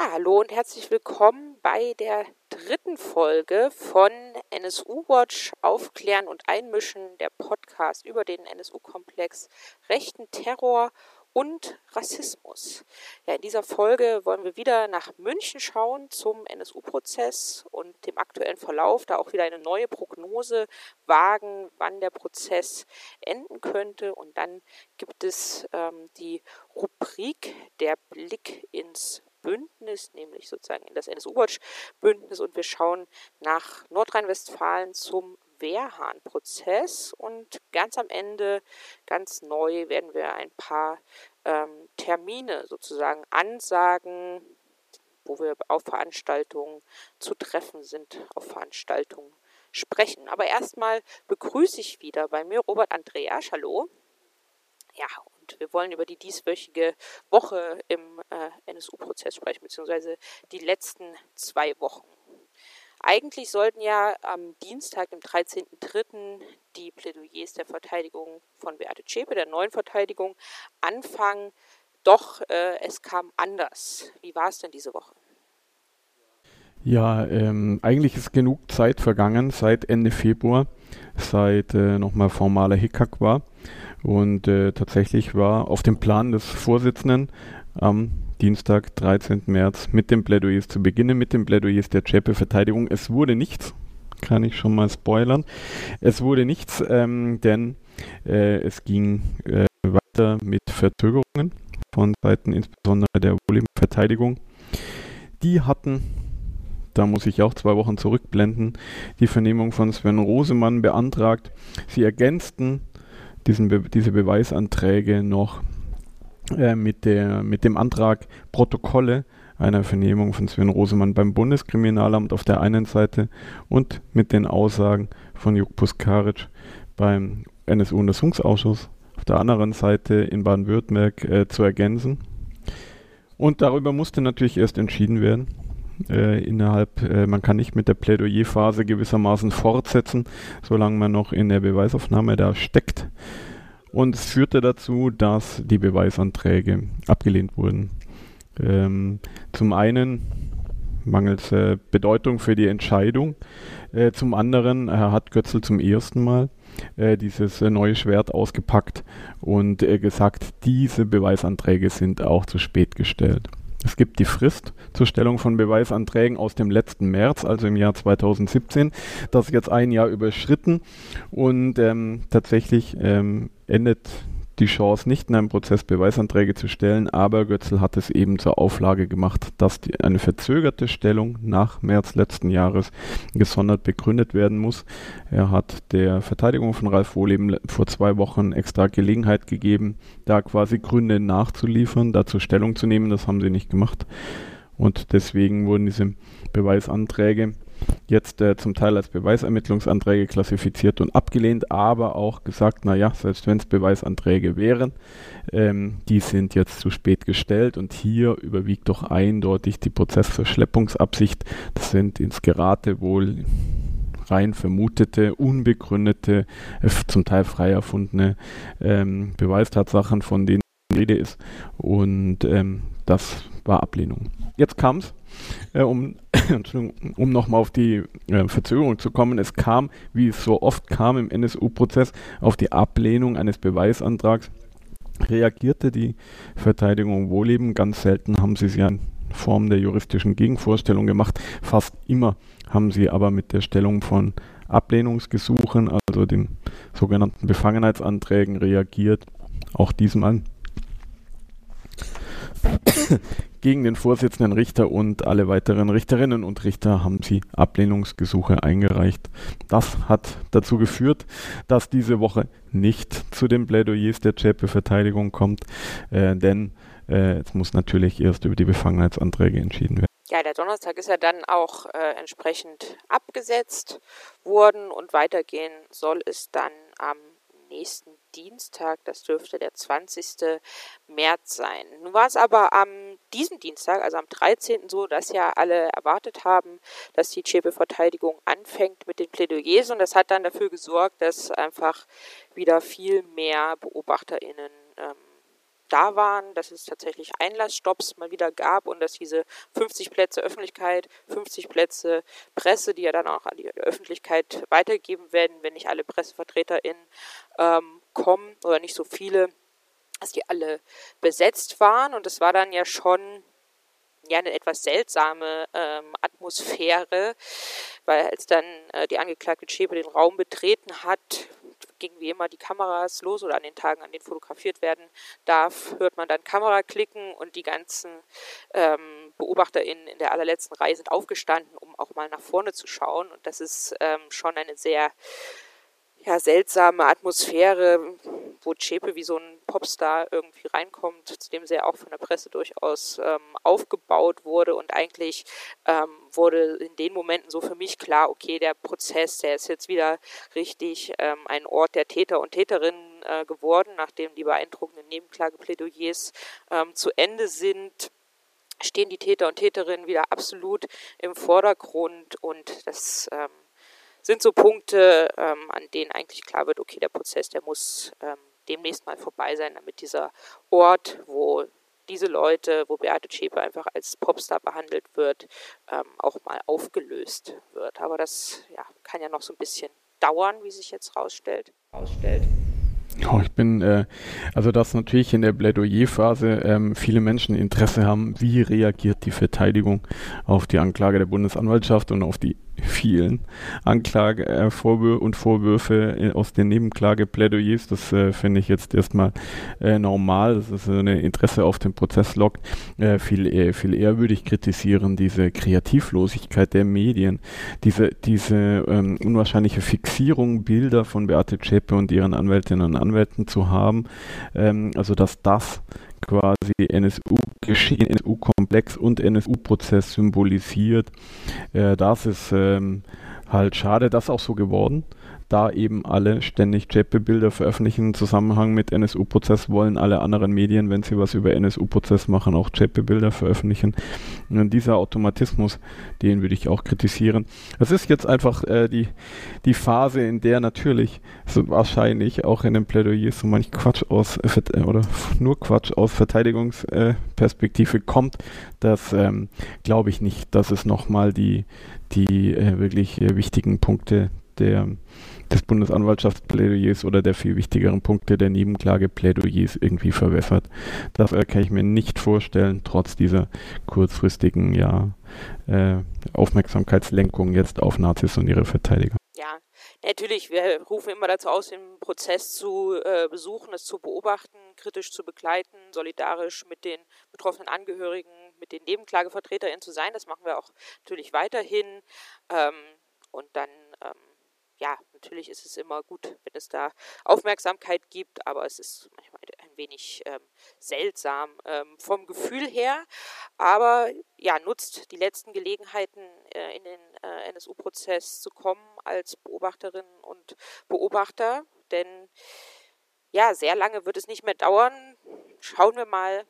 Ja, hallo und herzlich willkommen bei der dritten Folge von NSU Watch Aufklären und Einmischen, der Podcast über den NSU-Komplex rechten Terror und Rassismus. Ja, in dieser Folge wollen wir wieder nach München schauen zum NSU-Prozess und dem aktuellen Verlauf, da auch wieder eine neue Prognose wagen, wann der Prozess enden könnte. Und dann gibt es ähm, die Rubrik der Blick ins Bündnis, nämlich sozusagen in das NSU-Watch-Bündnis und wir schauen nach Nordrhein-Westfalen zum Wehrhahn-Prozess und ganz am Ende, ganz neu, werden wir ein paar ähm, Termine sozusagen ansagen, wo wir auf Veranstaltungen zu treffen sind, auf Veranstaltungen sprechen. Aber erstmal begrüße ich wieder bei mir Robert Andreas. Hallo. Ja, wir wollen über die dieswöchige Woche im äh, NSU-Prozess sprechen, beziehungsweise die letzten zwei Wochen. Eigentlich sollten ja am Dienstag, dem 13.03., die Plädoyers der Verteidigung von Beate Zschäpe, der neuen Verteidigung, anfangen. Doch äh, es kam anders. Wie war es denn diese Woche? Ja, ähm, eigentlich ist genug Zeit vergangen seit Ende Februar, seit äh, nochmal formaler Hickhack war. Und äh, tatsächlich war auf dem Plan des Vorsitzenden am Dienstag, 13. März, mit dem Plädoyers zu beginnen, mit dem Plädoyers der Chepe-Verteidigung. Es wurde nichts, kann ich schon mal spoilern. Es wurde nichts, ähm, denn äh, es ging äh, weiter mit Verzögerungen von Seiten insbesondere der Wohllebenverteidigung. Die hatten, da muss ich auch zwei Wochen zurückblenden, die Vernehmung von Sven Rosemann beantragt. Sie ergänzten diesen Be diese Beweisanträge noch äh, mit, der, mit dem Antrag Protokolle einer Vernehmung von Sven Rosemann beim Bundeskriminalamt auf der einen Seite und mit den Aussagen von Juk Puskaric beim NSU-Untersuchungsausschuss auf der anderen Seite in Baden-Württemberg äh, zu ergänzen. Und darüber musste natürlich erst entschieden werden. Äh, innerhalb, äh, man kann nicht mit der Plädoyerphase gewissermaßen fortsetzen, solange man noch in der Beweisaufnahme da steckt. Und es führte dazu, dass die Beweisanträge abgelehnt wurden. Ähm, zum einen mangels äh, Bedeutung für die Entscheidung. Äh, zum anderen äh, hat Götzl zum ersten Mal äh, dieses äh, neue Schwert ausgepackt und äh, gesagt, diese Beweisanträge sind auch zu spät gestellt. Es gibt die Frist zur Stellung von Beweisanträgen aus dem letzten März, also im Jahr 2017. Das ist jetzt ein Jahr überschritten und ähm, tatsächlich ähm, endet die Chance, nicht in einem Prozess Beweisanträge zu stellen, aber Götzl hat es eben zur Auflage gemacht, dass die, eine verzögerte Stellung nach März letzten Jahres gesondert begründet werden muss. Er hat der Verteidigung von Ralf Wohleben vor zwei Wochen extra Gelegenheit gegeben, da quasi Gründe nachzuliefern, dazu Stellung zu nehmen. Das haben sie nicht gemacht. Und deswegen wurden diese Beweisanträge jetzt äh, zum Teil als Beweisermittlungsanträge klassifiziert und abgelehnt, aber auch gesagt, naja, selbst wenn es Beweisanträge wären, ähm, die sind jetzt zu spät gestellt und hier überwiegt doch eindeutig die Prozessverschleppungsabsicht. Das sind ins Gerate wohl rein vermutete, unbegründete, äh, zum Teil frei erfundene ähm, Beweistatsachen, von denen Rede ist. Und ähm, das war Ablehnung. Jetzt kam es, äh, um, um nochmal auf die äh, Verzögerung zu kommen. Es kam, wie es so oft kam im NSU-Prozess, auf die Ablehnung eines Beweisantrags. Reagierte die Verteidigung Wohleben. Ganz selten haben sie es ja in Form der juristischen Gegenvorstellung gemacht. Fast immer haben sie aber mit der Stellung von Ablehnungsgesuchen, also den sogenannten Befangenheitsanträgen, reagiert. Auch diesmal gegen den Vorsitzenden Richter und alle weiteren Richterinnen und Richter haben sie Ablehnungsgesuche eingereicht. Das hat dazu geführt, dass diese Woche nicht zu den Plädoyers der Zschäpe-Verteidigung kommt, äh, denn äh, es muss natürlich erst über die Befangenheitsanträge entschieden werden. Ja, der Donnerstag ist ja dann auch äh, entsprechend abgesetzt worden und weitergehen soll es dann am nächsten Dienstag, das dürfte der 20. März sein. Nun war es aber am diesem Dienstag, also am 13. so, dass ja alle erwartet haben, dass die Chepe-Verteidigung anfängt mit den Plädoyers und das hat dann dafür gesorgt, dass einfach wieder viel mehr BeobachterInnen ähm, da waren, dass es tatsächlich Einlassstopps mal wieder gab und dass diese 50 Plätze Öffentlichkeit, 50 Plätze Presse, die ja dann auch an die Öffentlichkeit weitergegeben werden, wenn nicht alle PressevertreterInnen ähm, kommen oder nicht so viele, dass die alle besetzt waren und es war dann ja schon ja eine etwas seltsame ähm, Atmosphäre, weil als dann äh, die Angeklagte Schäpe den Raum betreten hat, gingen wie immer die Kameras los oder an den Tagen, an denen fotografiert werden darf, hört man dann Kamera klicken und die ganzen ähm, BeobachterInnen in der allerletzten Reihe sind aufgestanden, um auch mal nach vorne zu schauen. Und das ist ähm, schon eine sehr ja, seltsame Atmosphäre, wo Chepe wie so ein Popstar irgendwie reinkommt, zu dem ja auch von der Presse durchaus ähm, aufgebaut wurde. Und eigentlich ähm, wurde in den Momenten so für mich klar, okay, der Prozess, der ist jetzt wieder richtig ähm, ein Ort der Täter und Täterinnen äh, geworden, nachdem die beeindruckenden Nebenklageplädoyers ähm, zu Ende sind stehen die Täter und Täterinnen wieder absolut im Vordergrund und das ähm, sind so Punkte, ähm, an denen eigentlich klar wird, okay, der Prozess, der muss ähm, demnächst mal vorbei sein, damit dieser Ort, wo diese Leute, wo Beate Zschäpe einfach als Popstar behandelt wird, ähm, auch mal aufgelöst wird. Aber das ja, kann ja noch so ein bisschen dauern, wie sich jetzt rausstellt. rausstellt. Oh, ich bin, äh, also dass natürlich in der Plädoyerphase ähm, viele Menschen Interesse haben, wie reagiert die Verteidigung auf die Anklage der Bundesanwaltschaft und auf die vielen Anklage äh, Vorwür und Vorwürfe äh, aus den Nebenklageplädoyers. Das äh, finde ich jetzt erstmal äh, normal. Das ist ein Interesse auf den Prozess lockt. Äh, viel, eher, viel eher würde ich kritisieren diese Kreativlosigkeit der Medien, diese, diese ähm, unwahrscheinliche Fixierung Bilder von Beate Zschäpe und ihren Anwältinnen und Anwälten zu haben. Ähm, also dass das quasi NSU-Geschehen, NSU-Komplex und NSU-Prozess symbolisiert. Äh, das ist ähm, halt schade, das auch so geworden da eben alle ständig Chepe-Bilder veröffentlichen im Zusammenhang mit NSU-Prozess, wollen alle anderen Medien, wenn sie was über NSU-Prozess machen, auch Chepe-Bilder veröffentlichen. Und dieser Automatismus, den würde ich auch kritisieren. Es ist jetzt einfach äh, die, die Phase, in der natürlich so wahrscheinlich auch in den Plädoyers so manch Quatsch aus äh, oder nur Quatsch aus Verteidigungsperspektive äh, kommt. Das ähm, glaube ich nicht, dass es nochmal die, die äh, wirklich äh, wichtigen Punkte der des Bundesanwaltschaftsplädoyers oder der viel wichtigeren Punkte der Nebenklageplädoyers irgendwie verwässert. Das äh, kann ich mir nicht vorstellen, trotz dieser kurzfristigen ja, äh, Aufmerksamkeitslenkung jetzt auf Nazis und ihre Verteidiger. Ja, natürlich, wir rufen immer dazu aus, den Prozess zu äh, besuchen, es zu beobachten, kritisch zu begleiten, solidarisch mit den betroffenen Angehörigen, mit den Nebenklagevertreterinnen zu sein. Das machen wir auch natürlich weiterhin. Ähm, und dann ähm, ja, natürlich ist es immer gut, wenn es da Aufmerksamkeit gibt, aber es ist manchmal ein wenig ähm, seltsam ähm, vom Gefühl her. Aber ja, nutzt die letzten Gelegenheiten äh, in den äh, NSU-Prozess zu kommen als Beobachterinnen und Beobachter, denn ja, sehr lange wird es nicht mehr dauern. Schauen wir mal,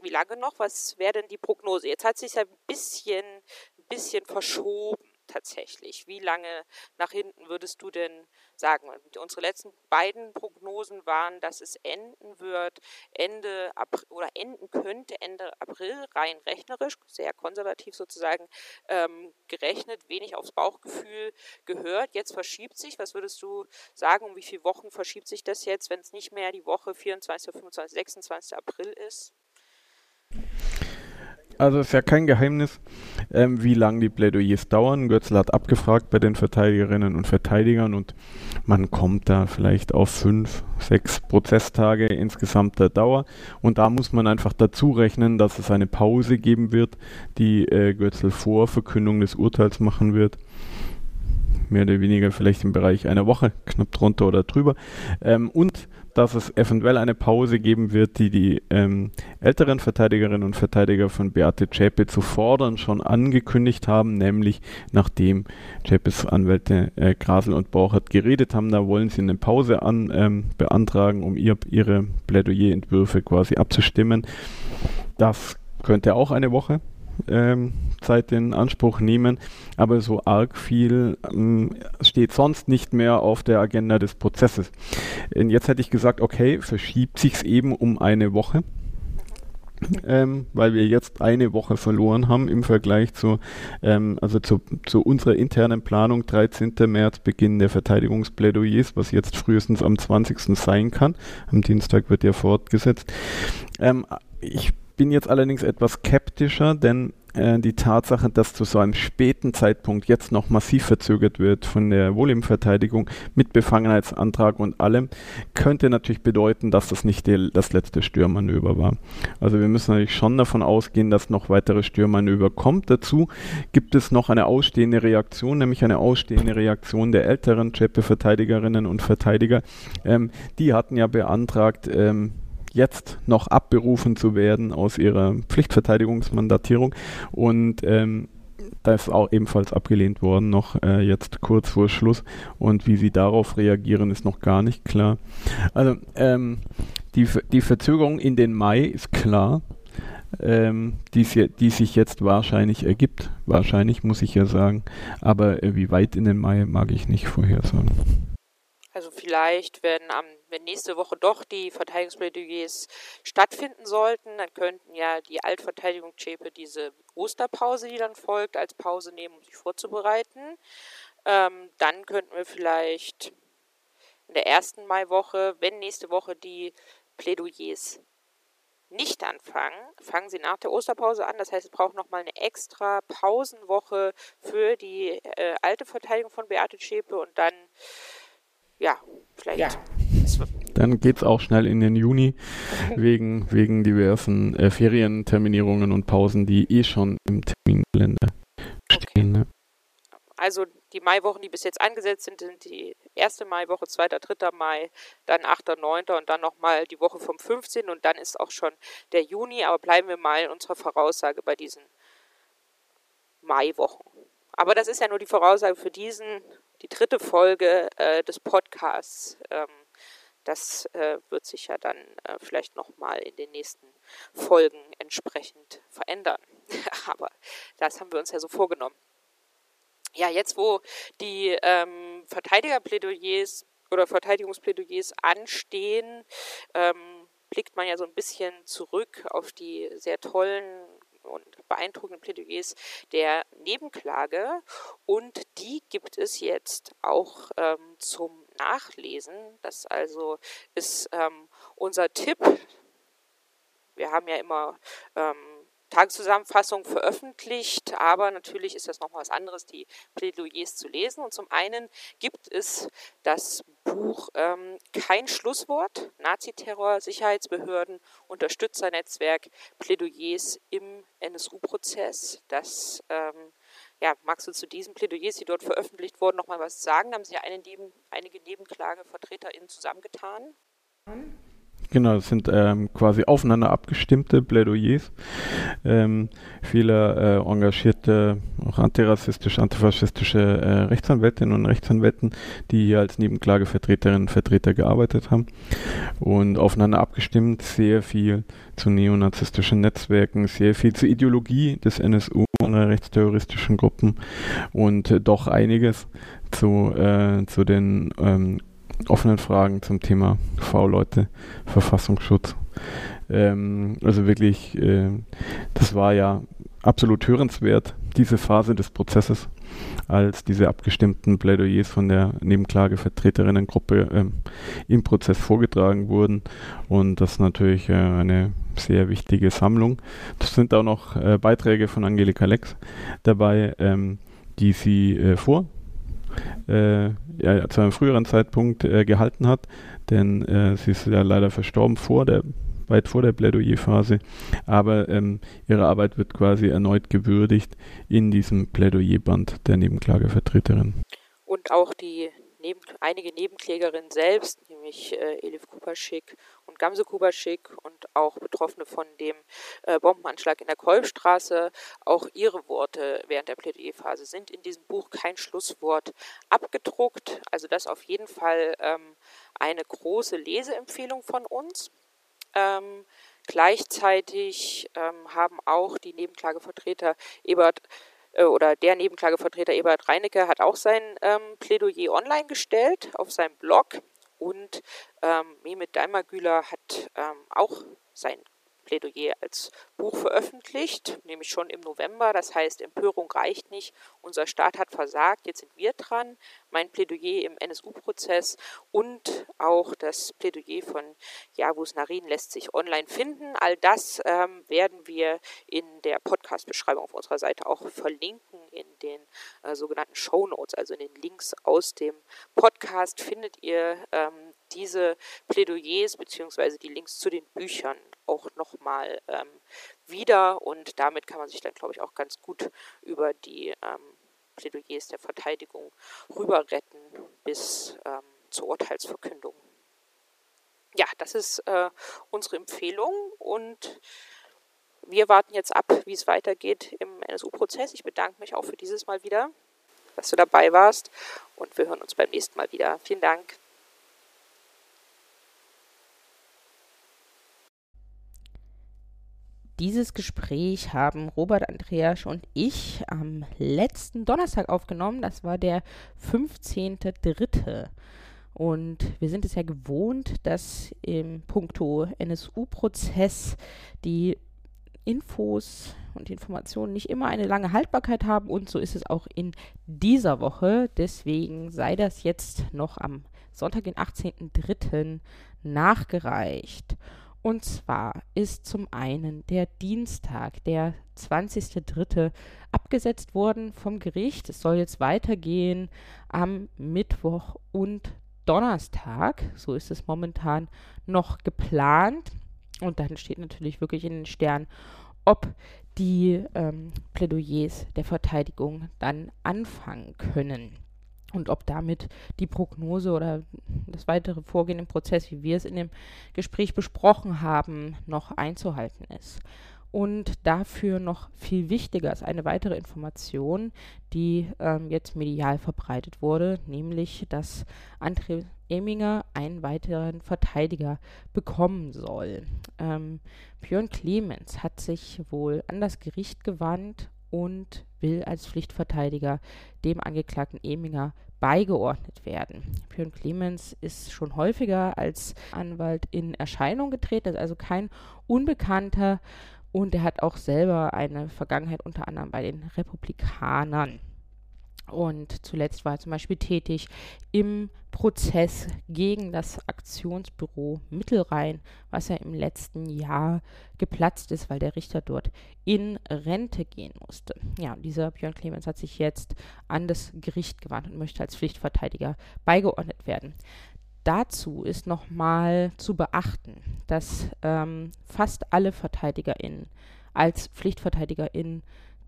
wie lange noch? Was wäre denn die Prognose? Jetzt hat sich ja ein bisschen, ein bisschen verschoben tatsächlich? Wie lange nach hinten würdest du denn sagen? Unsere letzten beiden Prognosen waren, dass es enden wird, Ende April oder enden könnte Ende April, rein rechnerisch, sehr konservativ sozusagen ähm, gerechnet, wenig aufs Bauchgefühl gehört. Jetzt verschiebt sich. Was würdest du sagen, um wie viele Wochen verschiebt sich das jetzt, wenn es nicht mehr die Woche 24, 25, 26 April ist? Also ist ja kein Geheimnis, ähm, wie lange die Plädoyers dauern. Götzl hat abgefragt bei den Verteidigerinnen und Verteidigern und man kommt da vielleicht auf fünf, sechs Prozesstage insgesamter Dauer. Und da muss man einfach dazu rechnen, dass es eine Pause geben wird, die äh, Götzl vor Verkündung des Urteils machen wird mehr oder weniger vielleicht im Bereich einer Woche, knapp drunter oder drüber. Ähm, und dass es eventuell eine Pause geben wird, die die ähm, älteren Verteidigerinnen und Verteidiger von Beate Zschäpe zu fordern schon angekündigt haben, nämlich nachdem Zschäpes Anwälte äh, Grasel und Bauchert geredet haben, da wollen sie eine Pause an, ähm, beantragen, um ihr, ihre Plädoyerentwürfe quasi abzustimmen. Das könnte auch eine Woche ähm, Zeit in Anspruch nehmen, aber so arg viel ähm, steht sonst nicht mehr auf der Agenda des Prozesses. Und jetzt hätte ich gesagt, okay, verschiebt sich es eben um eine Woche ähm, weil wir jetzt eine Woche verloren haben im Vergleich zu, ähm, also zu, zu unserer internen Planung 13. März Beginn der Verteidigungsplädoyers, was jetzt frühestens am 20. sein kann. Am Dienstag wird ja fortgesetzt. Ähm, ich bin jetzt allerdings etwas skeptischer, denn äh, die Tatsache, dass zu so einem späten Zeitpunkt jetzt noch massiv verzögert wird von der Wohlebenverteidigung mit Befangenheitsantrag und allem, könnte natürlich bedeuten, dass das nicht die, das letzte Störmanöver war. Also wir müssen natürlich schon davon ausgehen, dass noch weitere Störmanöver kommt. Dazu gibt es noch eine ausstehende Reaktion, nämlich eine ausstehende Reaktion der älteren Chepe-Verteidigerinnen und Verteidiger. Ähm, die hatten ja beantragt, ähm, jetzt noch abberufen zu werden aus ihrer Pflichtverteidigungsmandatierung und ähm, da ist auch ebenfalls abgelehnt worden, noch äh, jetzt kurz vor Schluss. Und wie sie darauf reagieren, ist noch gar nicht klar. Also ähm, die, die Verzögerung in den Mai ist klar, ähm, die, die, sich jetzt wahrscheinlich ergibt. Wahrscheinlich muss ich ja sagen. Aber äh, wie weit in den Mai mag ich nicht vorhersagen. Also vielleicht, wenn, am, wenn nächste Woche doch die Verteidigungsplädoyers stattfinden sollten, dann könnten ja die Altverteidigung Zschäpe diese Osterpause, die dann folgt, als Pause nehmen, um sich vorzubereiten. Ähm, dann könnten wir vielleicht in der ersten Maiwoche, wenn nächste Woche die Plädoyers nicht anfangen, fangen sie nach der Osterpause an. Das heißt, es braucht nochmal eine extra Pausenwoche für die äh, alte Verteidigung von Beate Schäpe und dann ja, vielleicht. Ja. Dann geht es auch schnell in den Juni wegen, wegen diversen äh, Ferienterminierungen und Pausen, die eh schon im Terminkalender stehen. Okay. Ne? Also die Maiwochen, die bis jetzt angesetzt sind, sind die erste Maiwoche, 2., 3. Mai, dann 8., 9. und dann nochmal die Woche vom 15. und dann ist auch schon der Juni, aber bleiben wir mal in unserer Voraussage bei diesen Maiwochen. Aber das ist ja nur die Voraussage für diesen die dritte Folge äh, des Podcasts. Ähm, das äh, wird sich ja dann äh, vielleicht nochmal in den nächsten Folgen entsprechend verändern. Aber das haben wir uns ja so vorgenommen. Ja, jetzt wo die ähm, Verteidigerplädoyers oder Verteidigungsplädoyers anstehen, ähm, blickt man ja so ein bisschen zurück auf die sehr tollen und beeindruckenden Plädoyers der Nebenklage. Und die gibt es jetzt auch ähm, zum Nachlesen. Das also ist ähm, unser Tipp. Wir haben ja immer ähm, Tageszusammenfassung veröffentlicht, aber natürlich ist das noch was anderes, die Plädoyers zu lesen. Und zum einen gibt es das Buch ähm, Kein Schlusswort, Naziterror, Sicherheitsbehörden, Unterstützernetzwerk, Plädoyers im NSU-Prozess. Das ähm, ja, magst du zu diesen Plädoyers, die dort veröffentlicht wurden, noch mal was sagen? Da haben sich ja einige NebenklagevertreterInnen zusammengetan. Genau, das sind ähm, quasi aufeinander abgestimmte Plädoyers. Ähm, viele äh, engagierte, auch antirassistische, antifaschistische äh, Rechtsanwältinnen und Rechtsanwälten, die hier als Nebenklagevertreterinnen und Vertreter gearbeitet haben. Und aufeinander abgestimmt, sehr viel zu neonazistischen Netzwerken, sehr viel zur Ideologie des NSU und rechtsterroristischen Gruppen und äh, doch einiges zu, äh, zu den ähm, offenen Fragen zum Thema V-Leute, Verfassungsschutz. Ähm, also wirklich, äh, das war ja absolut hörenswert, diese Phase des Prozesses, als diese abgestimmten Plädoyers von der Nebenklagevertreterinnengruppe ähm, im Prozess vorgetragen wurden. Und das ist natürlich äh, eine sehr wichtige Sammlung. Das sind auch noch äh, Beiträge von Angelika Lex dabei, ähm, die sie äh, vor äh, ja, zu einem früheren Zeitpunkt äh, gehalten hat, denn äh, sie ist ja leider verstorben vor der weit vor der Plädoyerphase, aber ähm, ihre Arbeit wird quasi erneut gewürdigt in diesem Plädoyerband der Nebenklagevertreterin. Und auch die neben, einige Nebenklägerinnen selbst, nämlich äh, Elif Kupaschik und Gamse Kupaschik und auch Betroffene von dem äh, Bombenanschlag in der Kolbstraße, auch ihre Worte während der Plädoyerphase sind in diesem Buch kein Schlusswort abgedruckt. Also das auf jeden Fall ähm, eine große Leseempfehlung von uns. Ähm, Gleichzeitig ähm, haben auch die Nebenklagevertreter Ebert äh, oder der Nebenklagevertreter Ebert Reinecke hat auch sein ähm, Plädoyer online gestellt auf seinem Blog. Und ähm, Mehmet Daimagüler hat ähm, auch sein Plädoyer als Buch veröffentlicht, nämlich schon im November. Das heißt, Empörung reicht nicht. Unser Staat hat versagt. Jetzt sind wir dran. Mein Plädoyer im NSU-Prozess und auch das Plädoyer von Javus Narin lässt sich online finden. All das ähm, werden wir in der Podcast-Beschreibung auf unserer Seite auch verlinken in den äh, sogenannten Show Notes, also in den Links aus dem Podcast findet ihr ähm, diese Plädoyers bzw. die Links zu den Büchern auch nochmal ähm, wieder und damit kann man sich dann, glaube ich, auch ganz gut über die ähm, Plädoyers der Verteidigung rüber retten bis ähm, zur Urteilsverkündung. Ja, das ist äh, unsere Empfehlung und wir warten jetzt ab, wie es weitergeht im NSU-Prozess. Ich bedanke mich auch für dieses Mal wieder, dass du dabei warst und wir hören uns beim nächsten Mal wieder. Vielen Dank. Dieses Gespräch haben Robert Andreas und ich am letzten Donnerstag aufgenommen. Das war der 15.3. Und wir sind es ja gewohnt, dass im Punkto NSU-Prozess die Infos und Informationen nicht immer eine lange Haltbarkeit haben. Und so ist es auch in dieser Woche. Deswegen sei das jetzt noch am Sonntag, den 18.3. nachgereicht. Und zwar ist zum einen der Dienstag, der 20.03. abgesetzt worden vom Gericht. Es soll jetzt weitergehen am Mittwoch und Donnerstag. So ist es momentan noch geplant. Und dann steht natürlich wirklich in den Sternen, ob die ähm, Plädoyers der Verteidigung dann anfangen können und ob damit die Prognose oder das weitere Vorgehen im Prozess, wie wir es in dem Gespräch besprochen haben, noch einzuhalten ist. Und dafür noch viel wichtiger ist eine weitere Information, die ähm, jetzt medial verbreitet wurde, nämlich, dass André Eminger einen weiteren Verteidiger bekommen soll. Ähm, Björn Clemens hat sich wohl an das Gericht gewandt und will als Pflichtverteidiger dem Angeklagten Eminger beigeordnet werden. Björn Clemens ist schon häufiger als Anwalt in Erscheinung getreten, ist also kein Unbekannter und er hat auch selber eine Vergangenheit unter anderem bei den Republikanern. Und zuletzt war er zum Beispiel tätig im Prozess gegen das Aktionsbüro Mittelrhein, was ja im letzten Jahr geplatzt ist, weil der Richter dort in Rente gehen musste. Ja, und dieser Björn Clemens hat sich jetzt an das Gericht gewandt und möchte als Pflichtverteidiger beigeordnet werden. Dazu ist nochmal zu beachten, dass ähm, fast alle VerteidigerInnen als PflichtverteidigerInnen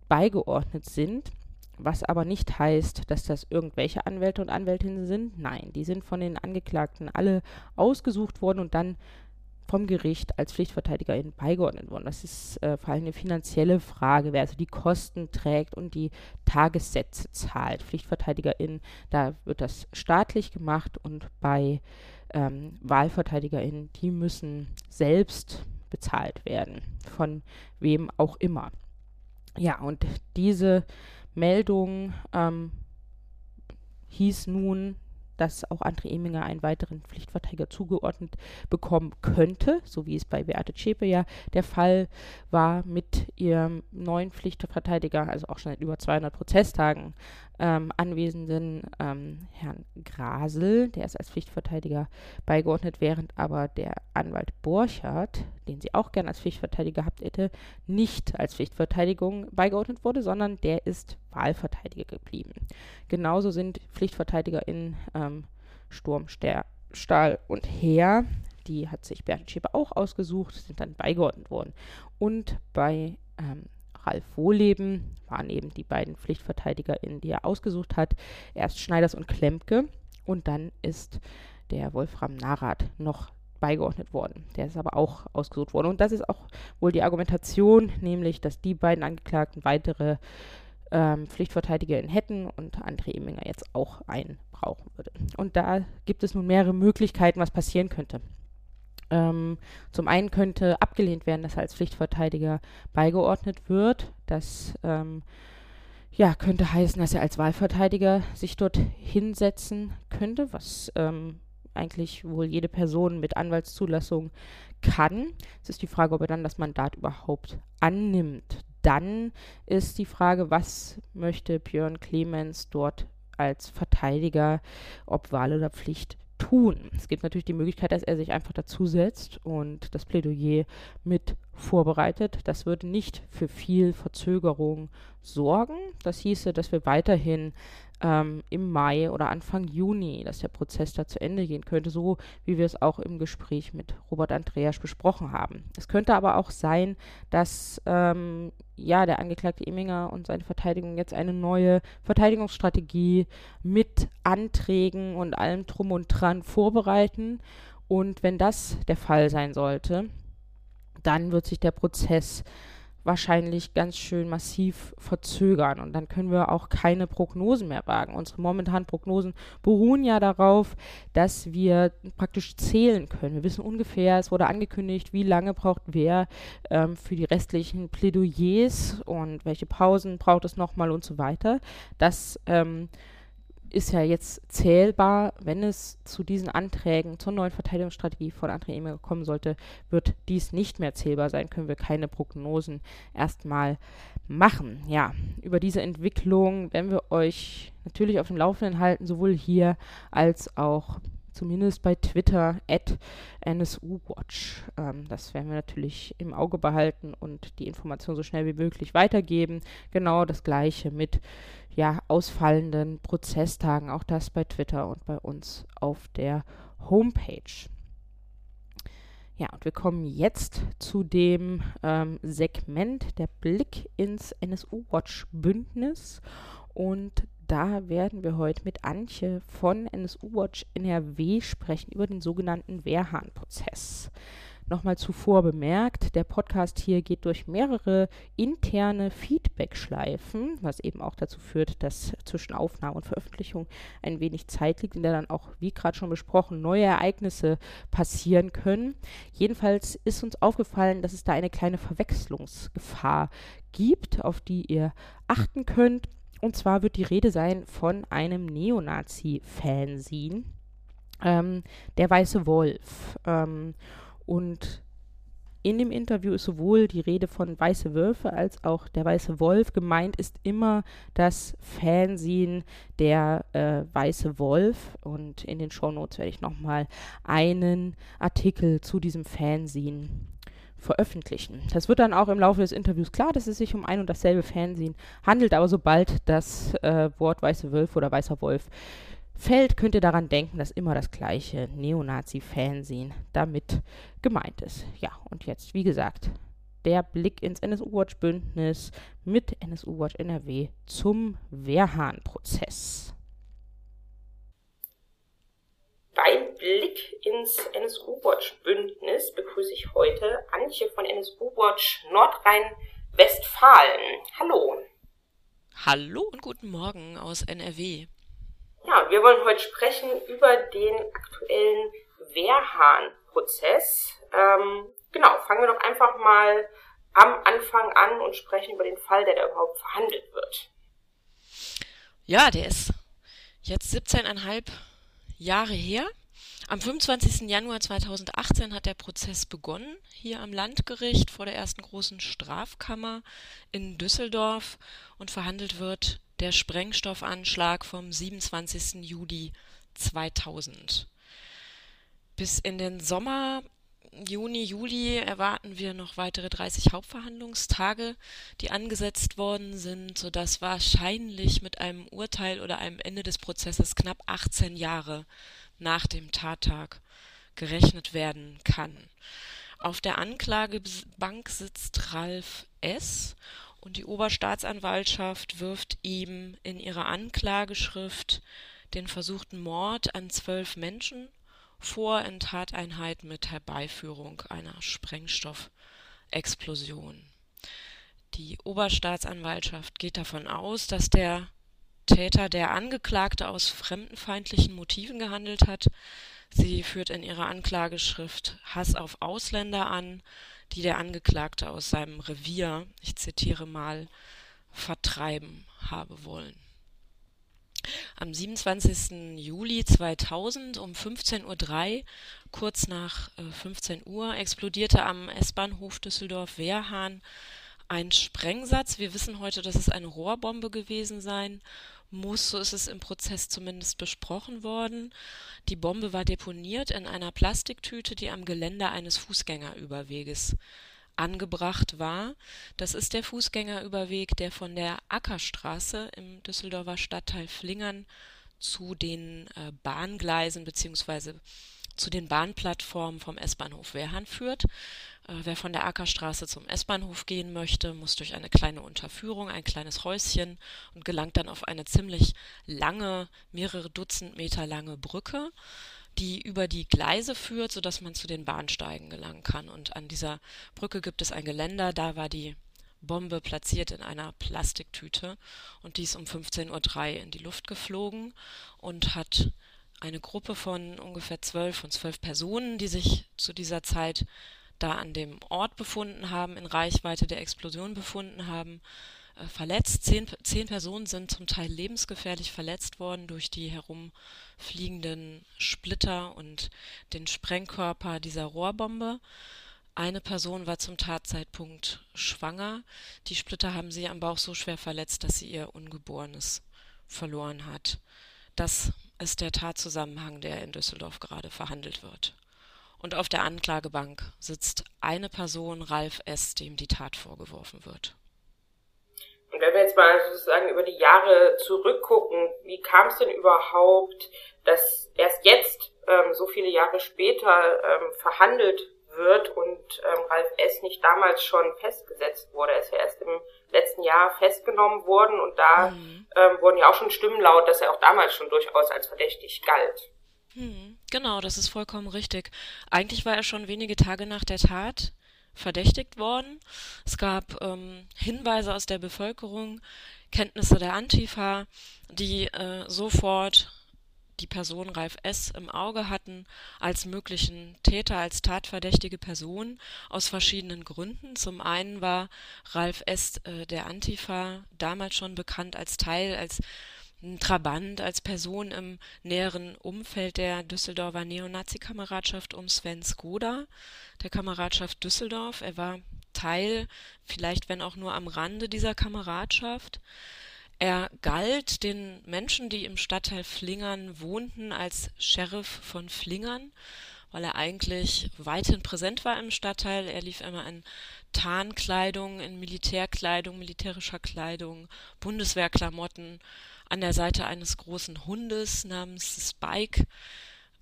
beigeordnet sind was aber nicht heißt, dass das irgendwelche Anwälte und Anwältinnen sind. Nein, die sind von den Angeklagten alle ausgesucht worden und dann vom Gericht als Pflichtverteidigerin beigeordnet worden. Das ist äh, vor allem eine finanzielle Frage, wer also die Kosten trägt und die Tagessätze zahlt. Pflichtverteidigerin, da wird das staatlich gemacht und bei ähm, WahlverteidigerInnen, die müssen selbst bezahlt werden, von wem auch immer. Ja, und diese Meldung ähm, hieß nun, dass auch André Eminger einen weiteren Pflichtverteidiger zugeordnet bekommen könnte, so wie es bei Beate Zschäpe ja der Fall war mit ihrem neuen Pflichtverteidiger, also auch schon seit über 200 Prozesstagen ähm, anwesenden ähm, Herrn Grasel, der ist als Pflichtverteidiger beigeordnet, während aber der Anwalt Borchardt, den sie auch gern als Pflichtverteidiger gehabt hätte, nicht als Pflichtverteidigung beigeordnet wurde, sondern der ist Wahlverteidiger geblieben. Genauso sind Pflichtverteidiger in ähm, Sturm, Stahl und Heer die hat sich Bernd Schäfer auch ausgesucht, sind dann beigeordnet worden. Und bei ähm, Ralf Wohleben waren eben die beiden PflichtverteidigerInnen, die er ausgesucht hat. Erst Schneiders und Klempke und dann ist der Wolfram Narath noch beigeordnet worden. Der ist aber auch ausgesucht worden. Und das ist auch wohl die Argumentation, nämlich, dass die beiden Angeklagten weitere ähm, PflichtverteidigerInnen hätten und André Eminger jetzt auch einen brauchen würde. Und da gibt es nun mehrere Möglichkeiten, was passieren könnte. Ähm, zum einen könnte abgelehnt werden, dass er als Pflichtverteidiger beigeordnet wird. Das ähm, ja, könnte heißen, dass er als Wahlverteidiger sich dort hinsetzen könnte, was ähm, eigentlich wohl jede Person mit Anwaltszulassung kann. Es ist die Frage, ob er dann das Mandat überhaupt annimmt. Dann ist die Frage, was möchte Björn Clemens dort als Verteidiger, ob Wahl oder Pflicht, tun. Es gibt natürlich die Möglichkeit, dass er sich einfach dazusetzt und das Plädoyer mit vorbereitet. Das würde nicht für viel Verzögerung sorgen. Das hieße, dass wir weiterhin ähm, im Mai oder Anfang Juni, dass der Prozess da zu Ende gehen könnte, so wie wir es auch im Gespräch mit Robert Andreas besprochen haben. Es könnte aber auch sein, dass ähm, ja der Angeklagte Eminger und seine Verteidigung jetzt eine neue Verteidigungsstrategie mit Anträgen und allem drum und dran vorbereiten. Und wenn das der Fall sein sollte, dann wird sich der Prozess wahrscheinlich ganz schön massiv verzögern und dann können wir auch keine Prognosen mehr wagen. Unsere momentanen Prognosen beruhen ja darauf, dass wir praktisch zählen können. Wir wissen ungefähr, es wurde angekündigt, wie lange braucht wer ähm, für die restlichen Plädoyers und welche Pausen braucht es nochmal und so weiter. Das ähm, ist ja jetzt zählbar, wenn es zu diesen Anträgen zur neuen Verteidigungsstrategie von André Emmer kommen sollte, wird dies nicht mehr zählbar sein, können wir keine Prognosen erstmal machen. Ja, über diese Entwicklung werden wir euch natürlich auf dem Laufenden halten, sowohl hier als auch zumindest bei Twitter at NSUWatch. Ähm, das werden wir natürlich im Auge behalten und die Information so schnell wie möglich weitergeben. Genau das gleiche mit ja, ausfallenden Prozesstagen, auch das bei Twitter und bei uns auf der Homepage. Ja, und wir kommen jetzt zu dem ähm, Segment der Blick ins NSU-Watch-Bündnis. Und da werden wir heute mit Antje von NSU Watch NRW sprechen über den sogenannten Wehrhahn-Prozess. Nochmal zuvor bemerkt, der Podcast hier geht durch mehrere interne Feedback-Schleifen, was eben auch dazu führt, dass zwischen Aufnahme und Veröffentlichung ein wenig Zeit liegt, in der dann auch, wie gerade schon besprochen, neue Ereignisse passieren können. Jedenfalls ist uns aufgefallen, dass es da eine kleine Verwechslungsgefahr gibt, auf die ihr achten könnt. Und zwar wird die Rede sein von einem Neonazi-Fanzine, ähm, der Weiße Wolf. Ähm, und in dem Interview ist sowohl die Rede von Weiße Wölfe als auch der Weiße Wolf. Gemeint ist immer das Fanzine der äh, Weiße Wolf. Und in den Shownotes werde ich nochmal einen Artikel zu diesem Fanzine veröffentlichen. Das wird dann auch im Laufe des Interviews klar, dass es sich um ein und dasselbe Fernsehen handelt, aber sobald das äh, Wort Weiße Wölfe oder Weißer Wolf fällt, könnt ihr daran denken, dass immer das gleiche Neonazi-Fernsehen damit gemeint ist. Ja, und jetzt, wie gesagt, der Blick ins NSU-Watch-Bündnis mit NSU-Watch NRW zum Wehrhahn-Prozess. Beim Blick ins NSU-Watch-Bündnis begrüße ich heute Antje von NSU-Watch Nordrhein-Westfalen. Hallo. Hallo und guten Morgen aus NRW. Ja, wir wollen heute sprechen über den aktuellen Wehrhahn-Prozess. Ähm, genau, fangen wir doch einfach mal am Anfang an und sprechen über den Fall, der da überhaupt verhandelt wird. Ja, der ist jetzt 17,5 Jahre her. Am 25. Januar 2018 hat der Prozess begonnen, hier am Landgericht vor der ersten großen Strafkammer in Düsseldorf und verhandelt wird der Sprengstoffanschlag vom 27. Juli 2000. Bis in den Sommer, Juni, Juli erwarten wir noch weitere 30 Hauptverhandlungstage, die angesetzt worden sind, sodass wahrscheinlich mit einem Urteil oder einem Ende des Prozesses knapp 18 Jahre nach dem Tattag gerechnet werden kann. Auf der Anklagebank sitzt Ralf S. und die Oberstaatsanwaltschaft wirft ihm in ihrer Anklageschrift den versuchten Mord an zwölf Menschen vor in Tateinheit mit Herbeiführung einer Sprengstoffexplosion. Die Oberstaatsanwaltschaft geht davon aus, dass der Täter der Angeklagte aus fremdenfeindlichen Motiven gehandelt hat. Sie führt in ihrer Anklageschrift Hass auf Ausländer an, die der Angeklagte aus seinem Revier, ich zitiere mal, vertreiben habe wollen. Am 27. Juli 2000 um 15.03 Uhr, kurz nach äh, 15 Uhr, explodierte am S-Bahnhof Düsseldorf-Wehrhahn ein Sprengsatz. Wir wissen heute, dass es eine Rohrbombe gewesen sein muss. So ist es im Prozess zumindest besprochen worden. Die Bombe war deponiert in einer Plastiktüte, die am Geländer eines Fußgängerüberweges angebracht war. Das ist der Fußgängerüberweg, der von der Ackerstraße im Düsseldorfer Stadtteil Flingern zu den äh, Bahngleisen bzw. zu den Bahnplattformen vom S-Bahnhof Wehrhahn führt. Äh, wer von der Ackerstraße zum S-Bahnhof gehen möchte, muss durch eine kleine Unterführung, ein kleines Häuschen und gelangt dann auf eine ziemlich lange, mehrere Dutzend Meter lange Brücke die über die Gleise führt, sodass man zu den Bahnsteigen gelangen kann. Und an dieser Brücke gibt es ein Geländer, da war die Bombe platziert in einer Plastiktüte und die ist um 15.03 Uhr in die Luft geflogen und hat eine Gruppe von ungefähr zwölf von zwölf Personen, die sich zu dieser Zeit da an dem Ort befunden haben, in Reichweite der Explosion befunden haben, äh, verletzt. Zehn, zehn Personen sind zum Teil lebensgefährlich verletzt worden durch die herumfliegenden Splitter und den Sprengkörper dieser Rohrbombe. Eine Person war zum Tatzeitpunkt schwanger. Die Splitter haben sie am Bauch so schwer verletzt, dass sie ihr Ungeborenes verloren hat. Das ist der Tatzusammenhang, der in Düsseldorf gerade verhandelt wird. Und auf der Anklagebank sitzt eine Person, Ralf S., dem die Tat vorgeworfen wird. Und wenn wir jetzt mal sozusagen über die Jahre zurückgucken, wie kam es denn überhaupt, dass erst jetzt, ähm, so viele Jahre später, ähm, verhandelt wird und ähm, Ralf S. nicht damals schon festgesetzt wurde. Er ist ja erst im letzten Jahr festgenommen worden und da mhm. ähm, wurden ja auch schon Stimmen laut, dass er auch damals schon durchaus als verdächtig galt. Mhm. Genau, das ist vollkommen richtig. Eigentlich war er schon wenige Tage nach der Tat verdächtigt worden. Es gab ähm, Hinweise aus der Bevölkerung, Kenntnisse der Antifa, die äh, sofort die Person Ralf S. im Auge hatten als möglichen Täter, als tatverdächtige Person aus verschiedenen Gründen. Zum einen war Ralf S. Äh, der Antifa damals schon bekannt als Teil, als ein Trabant, als Person im näheren Umfeld der Düsseldorfer Neonazi-Kameradschaft um Sven Skoda, der Kameradschaft Düsseldorf. Er war Teil, vielleicht wenn auch nur am Rande dieser Kameradschaft. Er galt den Menschen, die im Stadtteil Flingern wohnten, als Sheriff von Flingern, weil er eigentlich weithin präsent war im Stadtteil. Er lief immer in Tarnkleidung, in Militärkleidung, militärischer Kleidung, Bundeswehrklamotten an der Seite eines großen Hundes namens Spike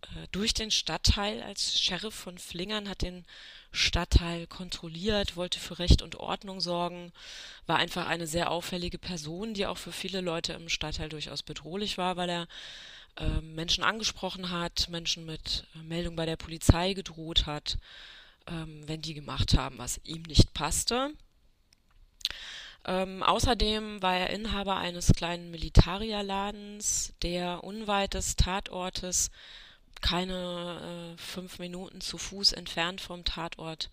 äh, durch den Stadtteil als Sheriff von Flingern, hat den Stadtteil kontrolliert, wollte für Recht und Ordnung sorgen, war einfach eine sehr auffällige Person, die auch für viele Leute im Stadtteil durchaus bedrohlich war, weil er äh, Menschen angesprochen hat, Menschen mit äh, Meldung bei der Polizei gedroht hat, ähm, wenn die gemacht haben, was ihm nicht passte. Ähm, außerdem war er Inhaber eines kleinen Militarierladens, der unweit des Tatortes, keine äh, fünf Minuten zu Fuß entfernt vom Tatort,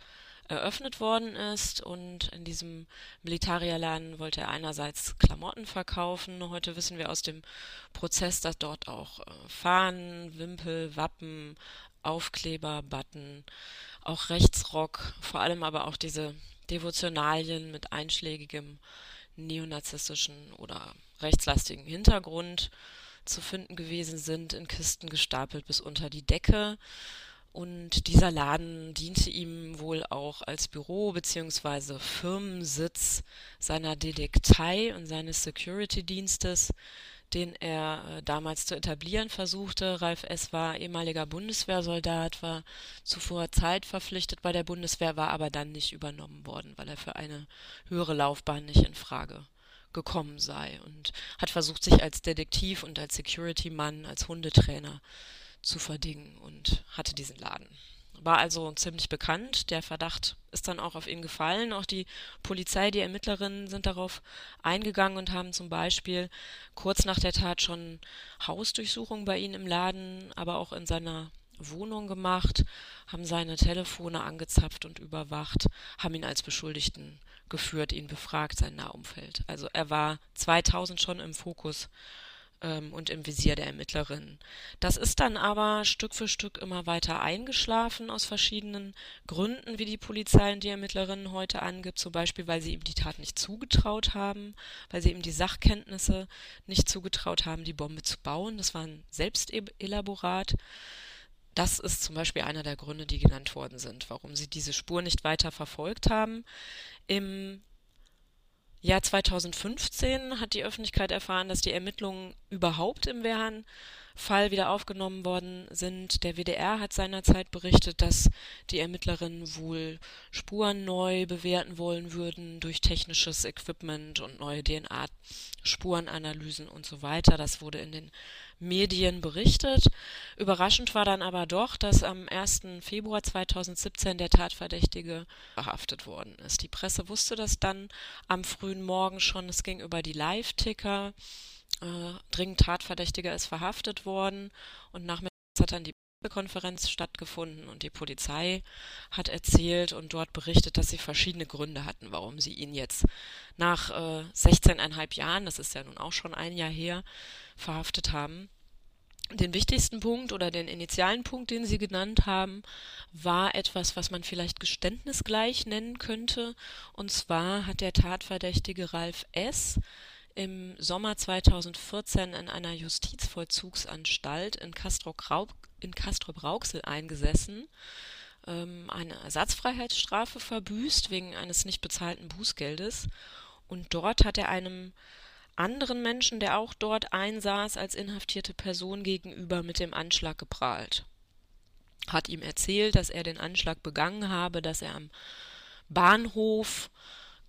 eröffnet worden ist. Und in diesem Militarierladen wollte er einerseits Klamotten verkaufen. Heute wissen wir aus dem Prozess, dass dort auch äh, Fahnen, Wimpel, Wappen, Aufkleber, Button, auch Rechtsrock, vor allem aber auch diese Devotionalien mit einschlägigem neonazistischen oder rechtslastigen Hintergrund zu finden gewesen sind, in Kisten gestapelt bis unter die Decke. Und dieser Laden diente ihm wohl auch als Büro bzw. Firmensitz seiner Detektei und seines Security-Dienstes, den er äh, damals zu etablieren versuchte. Ralf S. war ehemaliger Bundeswehrsoldat, war zuvor zeitverpflichtet bei der Bundeswehr, war aber dann nicht übernommen worden, weil er für eine höhere Laufbahn nicht in Frage gekommen sei und hat versucht, sich als Detektiv und als Security-Mann, als Hundetrainer zu verdingen und hatte diesen Laden war also ziemlich bekannt. Der Verdacht ist dann auch auf ihn gefallen. Auch die Polizei, die Ermittlerinnen sind darauf eingegangen und haben zum Beispiel kurz nach der Tat schon Hausdurchsuchungen bei ihm im Laden, aber auch in seiner Wohnung gemacht, haben seine Telefone angezapft und überwacht, haben ihn als Beschuldigten geführt, ihn befragt, sein Nahumfeld. Also er war 2000 schon im Fokus ähm, und im Visier der Ermittlerin. Das ist dann aber Stück für Stück immer weiter eingeschlafen aus verschiedenen Gründen, wie die Polizei und die Ermittlerinnen heute angibt, zum Beispiel, weil sie ihm die Tat nicht zugetraut haben, weil sie ihm die Sachkenntnisse nicht zugetraut haben, die Bombe zu bauen. Das war ein Selbstelaborat. Das ist zum Beispiel einer der Gründe, die genannt worden sind, warum sie diese Spur nicht weiter verfolgt haben. Im Jahr 2015 hat die Öffentlichkeit erfahren, dass die Ermittlungen überhaupt im Wehrhahn Fall wieder aufgenommen worden sind. Der WDR hat seinerzeit berichtet, dass die Ermittlerinnen wohl Spuren neu bewerten wollen würden durch technisches Equipment und neue DNA-Spurenanalysen und so weiter. Das wurde in den Medien berichtet. Überraschend war dann aber doch, dass am 1. Februar 2017 der Tatverdächtige verhaftet worden ist. Die Presse wusste das dann am frühen Morgen schon. Es ging über die Live-Ticker äh, dringend Tatverdächtiger ist verhaftet worden und nachmittags hat dann die Konferenz stattgefunden und die Polizei hat erzählt und dort berichtet, dass sie verschiedene Gründe hatten, warum sie ihn jetzt nach äh, 16,5 Jahren, das ist ja nun auch schon ein Jahr her, verhaftet haben. Den wichtigsten Punkt oder den initialen Punkt, den Sie genannt haben, war etwas, was man vielleicht geständnisgleich nennen könnte. Und zwar hat der Tatverdächtige Ralf S im Sommer 2014 in einer Justizvollzugsanstalt in Castrop-Rauxel eingesessen, ähm, eine Ersatzfreiheitsstrafe verbüßt wegen eines nicht bezahlten Bußgeldes. Und dort hat er einem anderen Menschen, der auch dort einsaß, als inhaftierte Person gegenüber mit dem Anschlag geprahlt. Hat ihm erzählt, dass er den Anschlag begangen habe, dass er am Bahnhof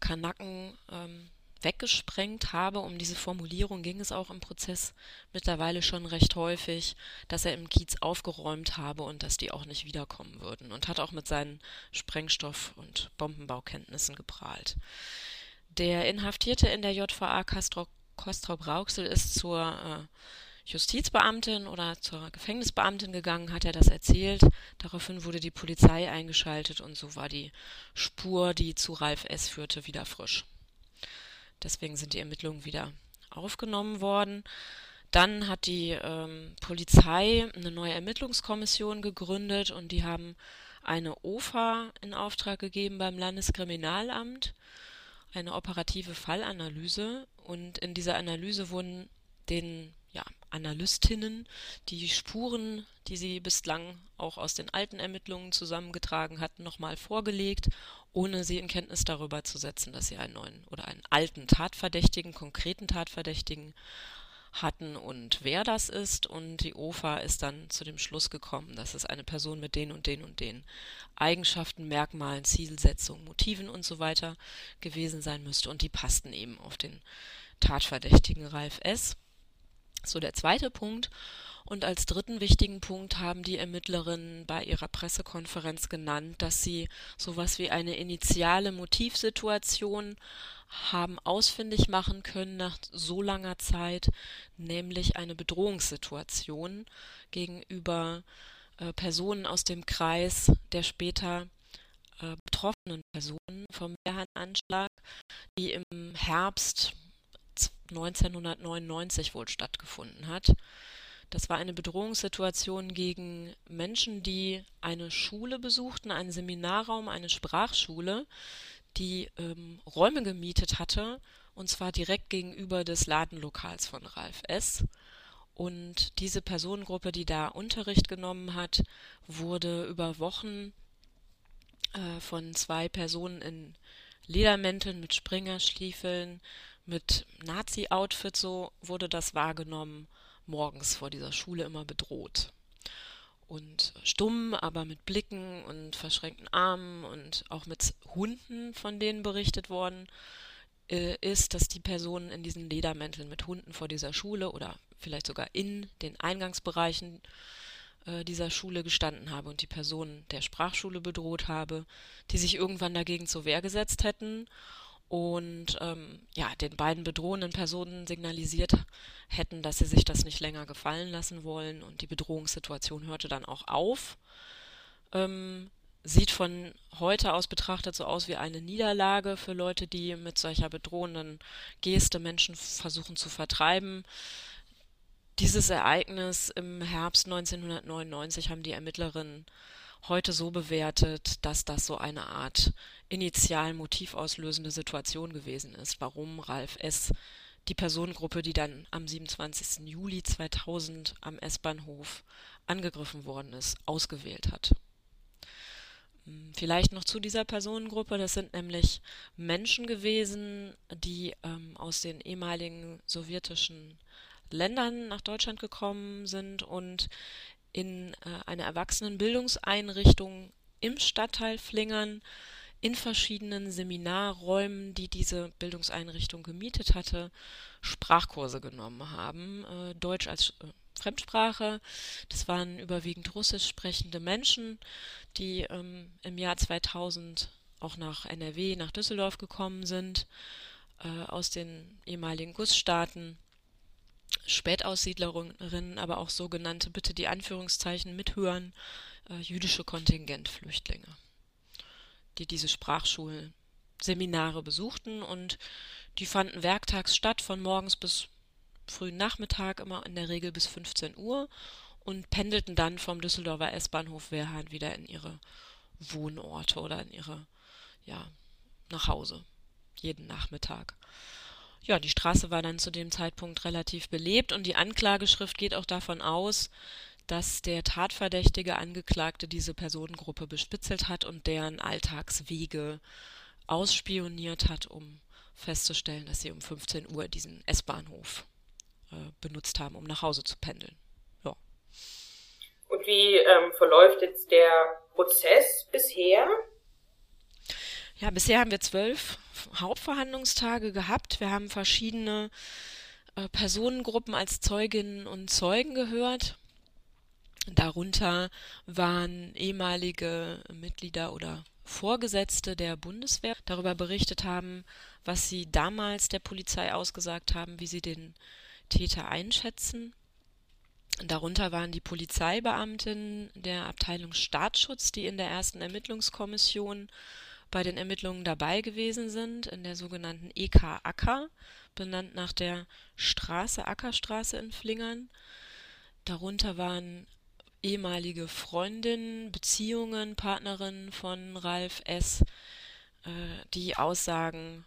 Kanaken ähm, weggesprengt habe. Um diese Formulierung ging es auch im Prozess mittlerweile schon recht häufig, dass er im Kiez aufgeräumt habe und dass die auch nicht wiederkommen würden und hat auch mit seinen Sprengstoff- und Bombenbaukenntnissen geprahlt. Der Inhaftierte in der JVA Castrop-Rauxel ist zur äh, Justizbeamtin oder zur Gefängnisbeamtin gegangen, hat er das erzählt. Daraufhin wurde die Polizei eingeschaltet und so war die Spur, die zu Ralf S. führte, wieder frisch. Deswegen sind die Ermittlungen wieder aufgenommen worden. Dann hat die ähm, Polizei eine neue Ermittlungskommission gegründet und die haben eine OFA in Auftrag gegeben beim Landeskriminalamt, eine operative Fallanalyse. Und in dieser Analyse wurden den ja, Analystinnen die Spuren, die sie bislang auch aus den alten Ermittlungen zusammengetragen hatten, nochmal vorgelegt, ohne sie in Kenntnis darüber zu setzen, dass sie einen neuen oder einen alten Tatverdächtigen, konkreten Tatverdächtigen hatten und wer das ist. Und die OFA ist dann zu dem Schluss gekommen, dass es eine Person mit den und den und den Eigenschaften, Merkmalen, Zielsetzungen, Motiven und so weiter gewesen sein müsste. Und die passten eben auf den Tatverdächtigen Ralf S. So der zweite Punkt. Und als dritten wichtigen Punkt haben die Ermittlerinnen bei ihrer Pressekonferenz genannt, dass sie sowas wie eine initiale Motivsituation haben ausfindig machen können nach so langer Zeit, nämlich eine Bedrohungssituation gegenüber äh, Personen aus dem Kreis der später äh, betroffenen Personen vom Mehrhandanschlag, die im Herbst 1999 wohl stattgefunden hat. Das war eine Bedrohungssituation gegen Menschen, die eine Schule besuchten, einen Seminarraum, eine Sprachschule, die ähm, Räume gemietet hatte, und zwar direkt gegenüber des Ladenlokals von Ralf S. Und diese Personengruppe, die da Unterricht genommen hat, wurde über Wochen äh, von zwei Personen in Ledermänteln mit Springerstiefeln mit Nazi-Outfit, so wurde das wahrgenommen, morgens vor dieser Schule immer bedroht. Und stumm, aber mit Blicken und verschränkten Armen und auch mit Hunden, von denen berichtet worden äh, ist, dass die Personen in diesen Ledermänteln mit Hunden vor dieser Schule oder vielleicht sogar in den Eingangsbereichen äh, dieser Schule gestanden habe und die Personen der Sprachschule bedroht habe, die sich irgendwann dagegen zur Wehr gesetzt hätten und ähm, ja, den beiden bedrohenden Personen signalisiert hätten, dass sie sich das nicht länger gefallen lassen wollen und die Bedrohungssituation hörte dann auch auf. Ähm, sieht von heute aus betrachtet so aus wie eine Niederlage für Leute, die mit solcher bedrohenden Geste Menschen versuchen zu vertreiben. Dieses Ereignis im Herbst 1999 haben die Ermittlerinnen heute so bewertet, dass das so eine Art initial motivauslösende Situation gewesen ist, warum Ralf S. die Personengruppe, die dann am 27. Juli 2000 am S-Bahnhof angegriffen worden ist, ausgewählt hat. Hm, vielleicht noch zu dieser Personengruppe. Das sind nämlich Menschen gewesen, die ähm, aus den ehemaligen sowjetischen Ländern nach Deutschland gekommen sind und in äh, einer Erwachsenenbildungseinrichtung im Stadtteil Flingern in verschiedenen Seminarräumen, die diese Bildungseinrichtung gemietet hatte, Sprachkurse genommen haben. Äh, Deutsch als äh, Fremdsprache. Das waren überwiegend russisch sprechende Menschen, die ähm, im Jahr 2000 auch nach NRW, nach Düsseldorf gekommen sind, äh, aus den ehemaligen Gussstaaten Spätaussiedlerinnen, aber auch sogenannte, bitte die Anführungszeichen mithören, äh, jüdische Kontingentflüchtlinge, die diese Sprachschulseminare besuchten und die fanden werktags statt, von morgens bis frühen Nachmittag, immer in der Regel bis 15 Uhr und pendelten dann vom Düsseldorfer S-Bahnhof Wehrhahn wieder in ihre Wohnorte oder in ihre, ja, nach Hause, jeden Nachmittag. Ja, die Straße war dann zu dem Zeitpunkt relativ belebt und die Anklageschrift geht auch davon aus, dass der tatverdächtige Angeklagte diese Personengruppe bespitzelt hat und deren Alltagswege ausspioniert hat, um festzustellen, dass sie um 15 Uhr diesen S-Bahnhof äh, benutzt haben, um nach Hause zu pendeln. Ja. Und wie ähm, verläuft jetzt der Prozess bisher? Ja, bisher haben wir zwölf Hauptverhandlungstage gehabt. Wir haben verschiedene äh, Personengruppen als Zeuginnen und Zeugen gehört. Darunter waren ehemalige Mitglieder oder Vorgesetzte der Bundeswehr darüber berichtet haben, was sie damals der Polizei ausgesagt haben, wie sie den Täter einschätzen. Darunter waren die Polizeibeamtinnen der Abteilung Staatsschutz, die in der ersten Ermittlungskommission bei den Ermittlungen dabei gewesen sind, in der sogenannten EK Acker, benannt nach der Straße Ackerstraße in Flingern. Darunter waren ehemalige Freundinnen, Beziehungen, Partnerinnen von Ralf S., äh, die Aussagen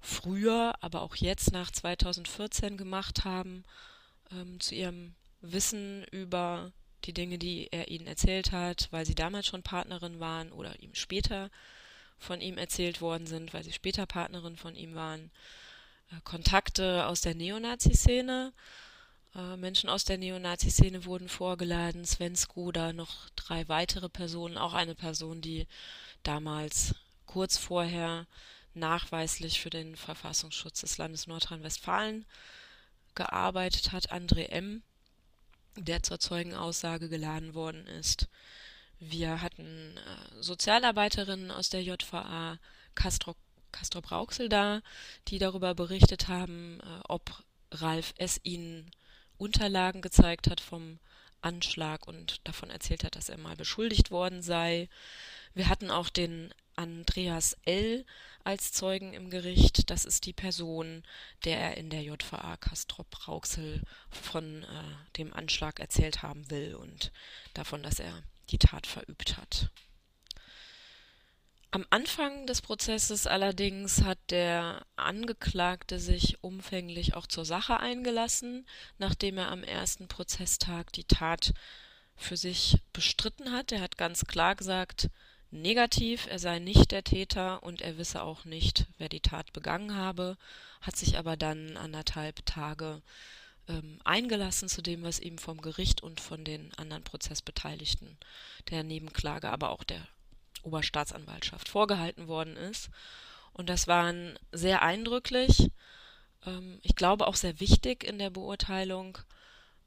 früher, aber auch jetzt nach 2014 gemacht haben, ähm, zu ihrem Wissen über die Dinge, die er ihnen erzählt hat, weil sie damals schon Partnerin waren oder ihm später von ihm erzählt worden sind, weil sie später Partnerin von ihm waren. Äh, Kontakte aus der Neonazi-Szene. Äh, Menschen aus der Neonazi-Szene wurden vorgeladen. Sven Skoda, noch drei weitere Personen, auch eine Person, die damals kurz vorher nachweislich für den Verfassungsschutz des Landes Nordrhein-Westfalen gearbeitet hat, André M., der zur Zeugenaussage geladen worden ist. Wir hatten äh, Sozialarbeiterinnen aus der JVA Castro, Castro Brauxel da, die darüber berichtet haben, äh, ob Ralf S. ihnen Unterlagen gezeigt hat vom Anschlag und davon erzählt hat, dass er mal beschuldigt worden sei. Wir hatten auch den Andreas L. als Zeugen im Gericht. Das ist die Person, der er in der JVA Castrop Rauxel von äh, dem Anschlag erzählt haben will und davon, dass er die Tat verübt hat. Am Anfang des Prozesses allerdings hat der Angeklagte sich umfänglich auch zur Sache eingelassen, nachdem er am ersten Prozesstag die Tat für sich bestritten hat. Er hat ganz klar gesagt, negativ, er sei nicht der Täter und er wisse auch nicht, wer die Tat begangen habe, hat sich aber dann anderthalb Tage ähm, eingelassen zu dem, was ihm vom Gericht und von den anderen Prozessbeteiligten der Nebenklage, aber auch der Oberstaatsanwaltschaft vorgehalten worden ist. Und das waren sehr eindrücklich, ähm, ich glaube auch sehr wichtig in der Beurteilung,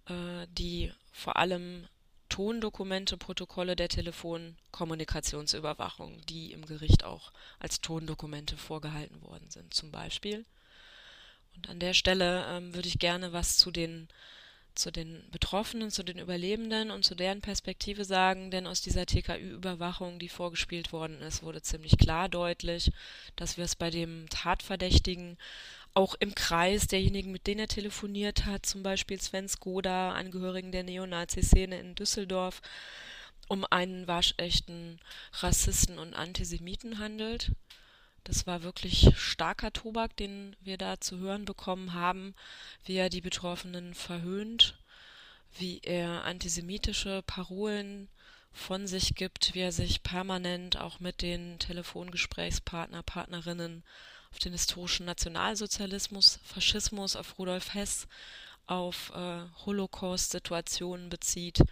äh, die vor allem Tondokumente, Protokolle der Telefonkommunikationsüberwachung, die im Gericht auch als Tondokumente vorgehalten worden sind, zum Beispiel. Und an der Stelle ähm, würde ich gerne was zu den zu den Betroffenen, zu den Überlebenden und zu deren Perspektive sagen, denn aus dieser TKÜ-Überwachung, die vorgespielt worden ist, wurde ziemlich klar deutlich, dass wir es bei dem Tatverdächtigen auch im Kreis derjenigen, mit denen er telefoniert hat, zum Beispiel Sven Skoda, Angehörigen der Neonazi-Szene in Düsseldorf, um einen waschechten Rassisten und Antisemiten handelt. Das war wirklich starker Tobak, den wir da zu hören bekommen haben, wie er die Betroffenen verhöhnt, wie er antisemitische Parolen von sich gibt, wie er sich permanent auch mit den Telefongesprächspartner, Partnerinnen auf den historischen Nationalsozialismus, Faschismus, auf Rudolf Hess, auf äh, Holocaust-Situationen bezieht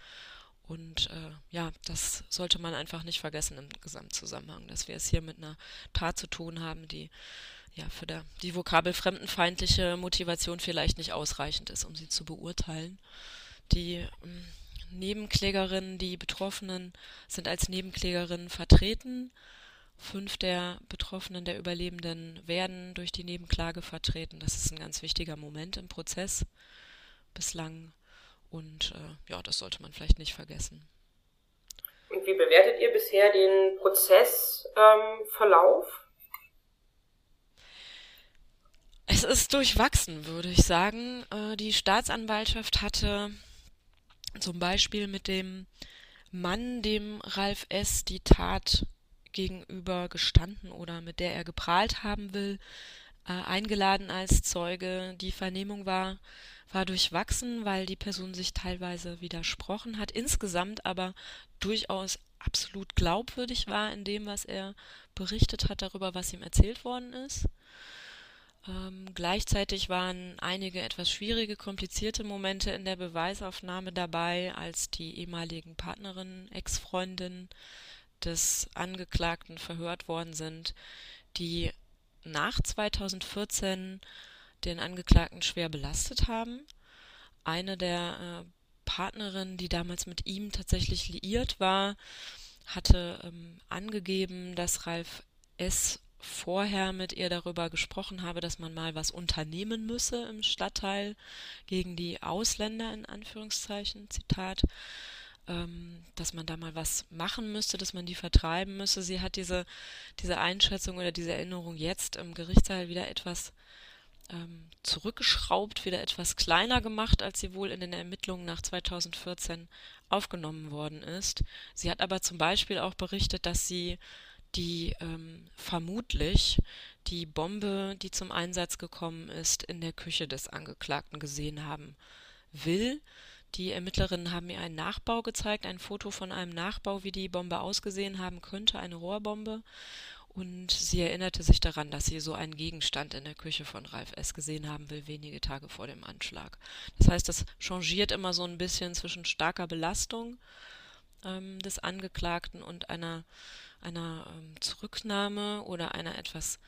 und äh, ja, das sollte man einfach nicht vergessen im Gesamtzusammenhang, dass wir es hier mit einer Tat zu tun haben, die ja für der, die Vokabel fremdenfeindliche Motivation vielleicht nicht ausreichend ist, um sie zu beurteilen. Die ähm, Nebenklägerinnen, die Betroffenen sind als Nebenklägerinnen vertreten. Fünf der Betroffenen, der Überlebenden, werden durch die Nebenklage vertreten. Das ist ein ganz wichtiger Moment im Prozess. Bislang und äh, ja, das sollte man vielleicht nicht vergessen. Und wie bewertet ihr bisher den Prozessverlauf? Ähm, es ist durchwachsen, würde ich sagen. Äh, die Staatsanwaltschaft hatte zum Beispiel mit dem Mann, dem Ralf S. die Tat gegenüber gestanden oder mit der er geprahlt haben will, äh, eingeladen als Zeuge. Die Vernehmung war war durchwachsen, weil die Person sich teilweise widersprochen hat, insgesamt aber durchaus absolut glaubwürdig war in dem, was er berichtet hat darüber, was ihm erzählt worden ist. Ähm, gleichzeitig waren einige etwas schwierige, komplizierte Momente in der Beweisaufnahme dabei, als die ehemaligen Partnerinnen, Ex-Freundinnen des Angeklagten verhört worden sind, die nach 2014 den Angeklagten schwer belastet haben. Eine der äh, Partnerinnen, die damals mit ihm tatsächlich liiert war, hatte ähm, angegeben, dass Ralf S. vorher mit ihr darüber gesprochen habe, dass man mal was unternehmen müsse im Stadtteil gegen die Ausländer in Anführungszeichen, Zitat, ähm, dass man da mal was machen müsste, dass man die vertreiben müsse. Sie hat diese, diese Einschätzung oder diese Erinnerung jetzt im Gerichtssaal wieder etwas ähm, zurückgeschraubt, wieder etwas kleiner gemacht, als sie wohl in den Ermittlungen nach 2014 aufgenommen worden ist. Sie hat aber zum Beispiel auch berichtet, dass sie die ähm, vermutlich die Bombe, die zum Einsatz gekommen ist, in der Küche des Angeklagten gesehen haben will. Die Ermittlerinnen haben ihr einen Nachbau gezeigt, ein Foto von einem Nachbau, wie die Bombe ausgesehen haben könnte, eine Rohrbombe und sie erinnerte sich daran, dass sie so einen Gegenstand in der Küche von Ralf S. gesehen haben will, wenige Tage vor dem Anschlag. Das heißt, das changiert immer so ein bisschen zwischen starker Belastung ähm, des Angeklagten und einer, einer ähm, Zurücknahme oder einer etwas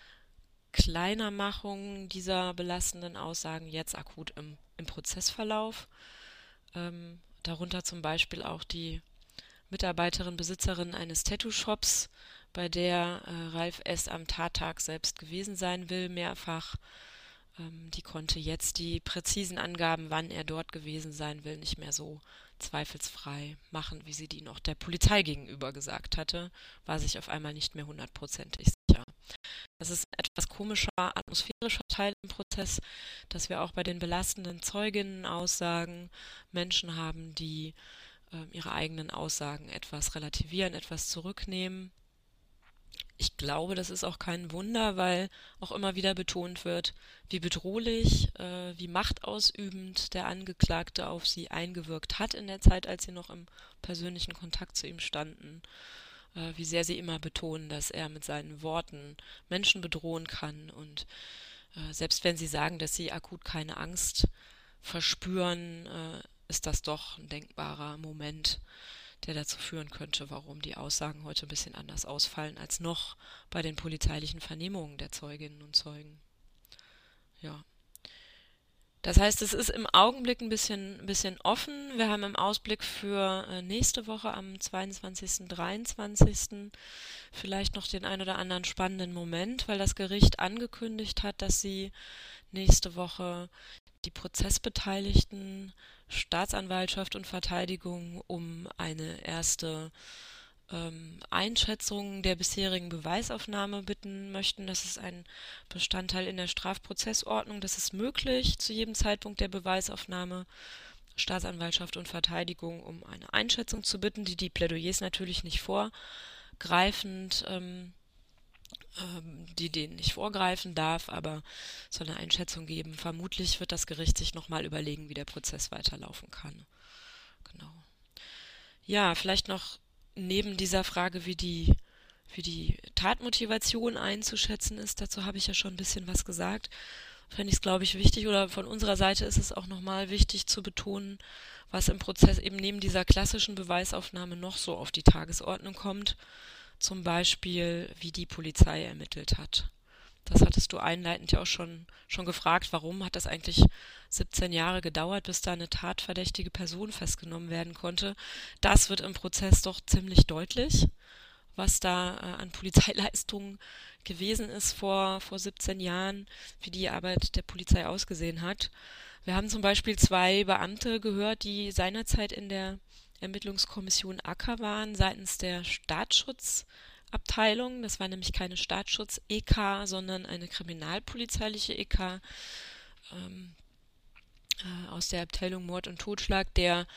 Kleinermachung dieser belastenden Aussagen jetzt akut im, im Prozessverlauf. Ähm, darunter zum Beispiel auch die Mitarbeiterin, Besitzerin eines Tattoo-Shops, bei der äh, Ralf S. am Tattag selbst gewesen sein will, mehrfach. Ähm, die konnte jetzt die präzisen Angaben, wann er dort gewesen sein will, nicht mehr so zweifelsfrei machen, wie sie die noch der Polizei gegenüber gesagt hatte, war sich auf einmal nicht mehr hundertprozentig sicher. Das ist ein etwas komischer atmosphärischer Teil im Prozess, dass wir auch bei den belastenden Zeuginnen Aussagen Menschen haben, die äh, ihre eigenen Aussagen etwas relativieren, etwas zurücknehmen ich glaube, das ist auch kein Wunder, weil auch immer wieder betont wird, wie bedrohlich, äh, wie machtausübend der Angeklagte auf sie eingewirkt hat in der Zeit, als sie noch im persönlichen Kontakt zu ihm standen. Äh, wie sehr sie immer betonen, dass er mit seinen Worten Menschen bedrohen kann. Und äh, selbst wenn sie sagen, dass sie akut keine Angst verspüren, äh, ist das doch ein denkbarer Moment der dazu führen könnte, warum die Aussagen heute ein bisschen anders ausfallen als noch bei den polizeilichen Vernehmungen der Zeuginnen und Zeugen. Ja. Das heißt, es ist im Augenblick ein bisschen, ein bisschen offen. Wir haben im Ausblick für äh, nächste Woche am 22., 23. vielleicht noch den ein oder anderen spannenden Moment, weil das Gericht angekündigt hat, dass sie nächste Woche die Prozessbeteiligten Staatsanwaltschaft und Verteidigung um eine erste ähm, Einschätzung der bisherigen Beweisaufnahme bitten möchten. Das ist ein Bestandteil in der Strafprozessordnung. Das ist möglich zu jedem Zeitpunkt der Beweisaufnahme. Staatsanwaltschaft und Verteidigung um eine Einschätzung zu bitten, die die Plädoyers natürlich nicht vorgreifend, ähm, die denen nicht vorgreifen darf, aber soll eine Einschätzung geben. Vermutlich wird das Gericht sich nochmal überlegen, wie der Prozess weiterlaufen kann. Genau. Ja, vielleicht noch neben dieser Frage, wie die, wie die Tatmotivation einzuschätzen ist, dazu habe ich ja schon ein bisschen was gesagt, fände ich es, glaube ich, wichtig, oder von unserer Seite ist es auch nochmal wichtig zu betonen, was im Prozess eben neben dieser klassischen Beweisaufnahme noch so auf die Tagesordnung kommt. Zum Beispiel, wie die Polizei ermittelt hat. Das hattest du einleitend ja auch schon, schon gefragt, warum hat das eigentlich 17 Jahre gedauert, bis da eine tatverdächtige Person festgenommen werden konnte. Das wird im Prozess doch ziemlich deutlich, was da äh, an Polizeileistungen gewesen ist vor, vor 17 Jahren, wie die Arbeit der Polizei ausgesehen hat. Wir haben zum Beispiel zwei Beamte gehört, die seinerzeit in der Ermittlungskommission Acker waren, seitens der Staatsschutzabteilung. Das war nämlich keine Staatsschutz-EK, sondern eine kriminalpolizeiliche EK ähm, äh, aus der Abteilung Mord und Totschlag, der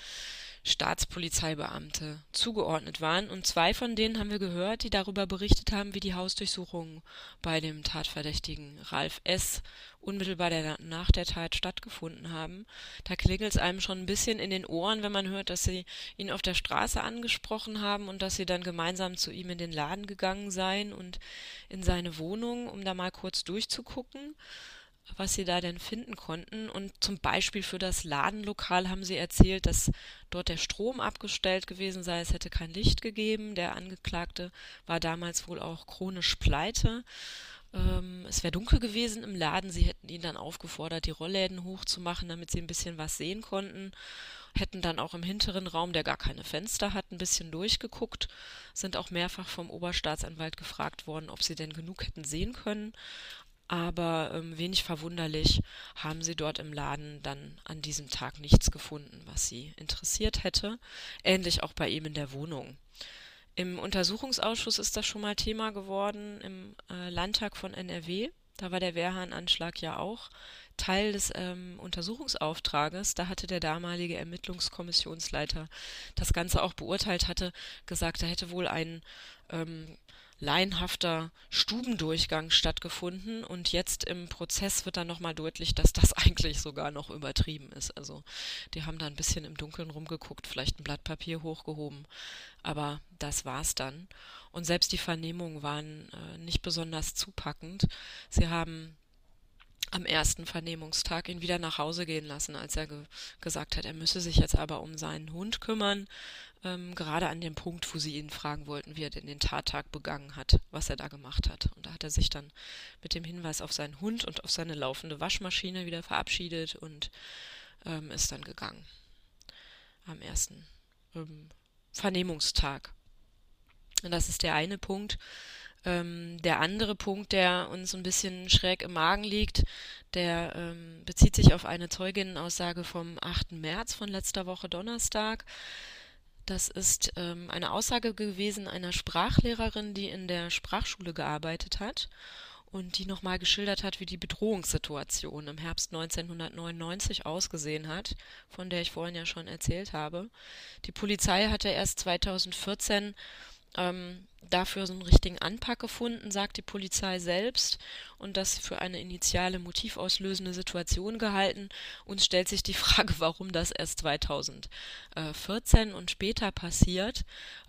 Staatspolizeibeamte zugeordnet waren. Und zwei von denen haben wir gehört, die darüber berichtet haben, wie die Hausdurchsuchungen bei dem Tatverdächtigen Ralf S. unmittelbar der, nach der Tat stattgefunden haben. Da klingelt es einem schon ein bisschen in den Ohren, wenn man hört, dass sie ihn auf der Straße angesprochen haben und dass sie dann gemeinsam zu ihm in den Laden gegangen seien und in seine Wohnung, um da mal kurz durchzugucken was sie da denn finden konnten. Und zum Beispiel für das Ladenlokal haben sie erzählt, dass dort der Strom abgestellt gewesen sei. Es hätte kein Licht gegeben. Der Angeklagte war damals wohl auch chronisch pleite. Ähm, es wäre dunkel gewesen im Laden. Sie hätten ihn dann aufgefordert, die Rollläden hochzumachen, damit sie ein bisschen was sehen konnten. Hätten dann auch im hinteren Raum, der gar keine Fenster hat, ein bisschen durchgeguckt. Sind auch mehrfach vom Oberstaatsanwalt gefragt worden, ob sie denn genug hätten sehen können aber ähm, wenig verwunderlich haben sie dort im Laden dann an diesem Tag nichts gefunden, was sie interessiert hätte. Ähnlich auch bei ihm in der Wohnung. Im Untersuchungsausschuss ist das schon mal Thema geworden, im äh, Landtag von NRW. Da war der Wehrhahn-Anschlag ja auch Teil des ähm, Untersuchungsauftrages. Da hatte der damalige Ermittlungskommissionsleiter das Ganze auch beurteilt, hatte gesagt, da hätte wohl ein ähm, laienhafter Stubendurchgang stattgefunden und jetzt im Prozess wird dann nochmal deutlich, dass das eigentlich sogar noch übertrieben ist. Also die haben da ein bisschen im Dunkeln rumgeguckt, vielleicht ein Blatt Papier hochgehoben, aber das war's dann. Und selbst die Vernehmungen waren äh, nicht besonders zupackend. Sie haben am ersten Vernehmungstag ihn wieder nach Hause gehen lassen, als er ge gesagt hat, er müsse sich jetzt aber um seinen Hund kümmern, ähm, gerade an dem Punkt, wo sie ihn fragen wollten, wie er denn den Tattag begangen hat, was er da gemacht hat. Und da hat er sich dann mit dem Hinweis auf seinen Hund und auf seine laufende Waschmaschine wieder verabschiedet und ähm, ist dann gegangen. Am ersten ähm, Vernehmungstag. Und das ist der eine Punkt. Ähm, der andere Punkt, der uns ein bisschen schräg im Magen liegt, der ähm, bezieht sich auf eine Zeuginnenaussage vom 8. März von letzter Woche Donnerstag. Das ist ähm, eine Aussage gewesen einer Sprachlehrerin, die in der Sprachschule gearbeitet hat und die nochmal geschildert hat, wie die Bedrohungssituation im Herbst 1999 ausgesehen hat, von der ich vorhin ja schon erzählt habe. Die Polizei hatte erst 2014 ähm, dafür so einen richtigen Anpack gefunden, sagt die Polizei selbst, und das für eine initiale motivauslösende Situation gehalten. Uns stellt sich die Frage, warum das erst 2014 und später passiert,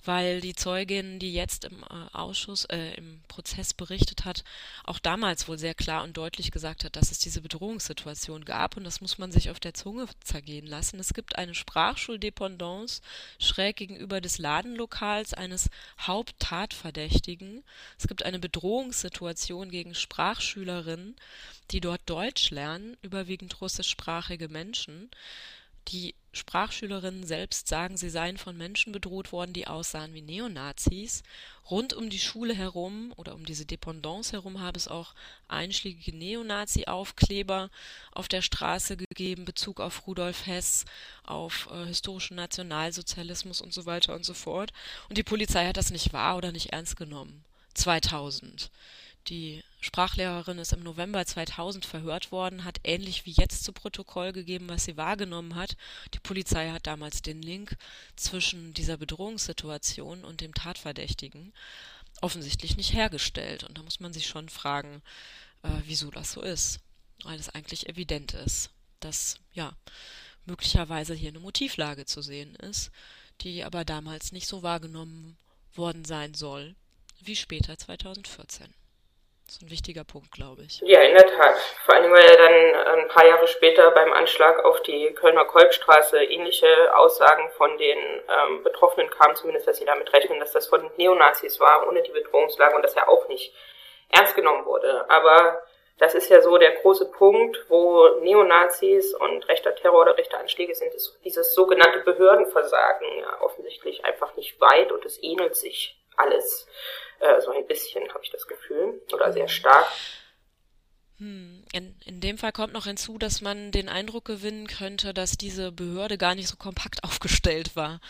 weil die Zeugin, die jetzt im äh, Ausschuss, äh, im Prozess berichtet hat, auch damals wohl sehr klar und deutlich gesagt hat, dass es diese Bedrohungssituation gab und das muss man sich auf der Zunge zergehen lassen. Es gibt eine Sprachschuldependance schräg gegenüber des Ladenlokals eines Haupttatverdächtigen. Es gibt eine Bedrohungssituation gegen Sprachschülerinnen, die dort Deutsch lernen, überwiegend russischsprachige Menschen. Die Sprachschülerinnen selbst sagen, sie seien von Menschen bedroht worden, die aussahen wie Neonazis. Rund um die Schule herum oder um diese Dependance herum habe es auch einschlägige Neonazi-Aufkleber auf der Straße gegeben, Bezug auf Rudolf Hess, auf äh, historischen Nationalsozialismus und so weiter und so fort. Und die Polizei hat das nicht wahr oder nicht ernst genommen. 2000. Die Sprachlehrerin ist im November 2000 verhört worden, hat ähnlich wie jetzt zu Protokoll gegeben, was sie wahrgenommen hat. Die Polizei hat damals den Link zwischen dieser Bedrohungssituation und dem Tatverdächtigen offensichtlich nicht hergestellt. Und da muss man sich schon fragen, äh, wieso das so ist. Weil es eigentlich evident ist, dass ja möglicherweise hier eine Motivlage zu sehen ist, die aber damals nicht so wahrgenommen worden sein soll wie später 2014. Das ist ein wichtiger Punkt, glaube ich. Ja, in der Tat. Vor allem, weil ja dann ein paar Jahre später beim Anschlag auf die Kölner Kolbstraße ähnliche Aussagen von den ähm, Betroffenen kamen, zumindest, dass sie damit rechnen, dass das von Neonazis war, ohne die Bedrohungslage und das ja auch nicht ernst genommen wurde. Aber das ist ja so der große Punkt, wo Neonazis und rechter Terror oder rechte Anschläge sind, ist dieses sogenannte Behördenversagen ja offensichtlich einfach nicht weit und es ähnelt sich alles äh, so ein bisschen, habe ich das Gefühl, oder sehr stark. Hm. In, in dem Fall kommt noch hinzu, dass man den Eindruck gewinnen könnte, dass diese Behörde gar nicht so kompakt aufgestellt war,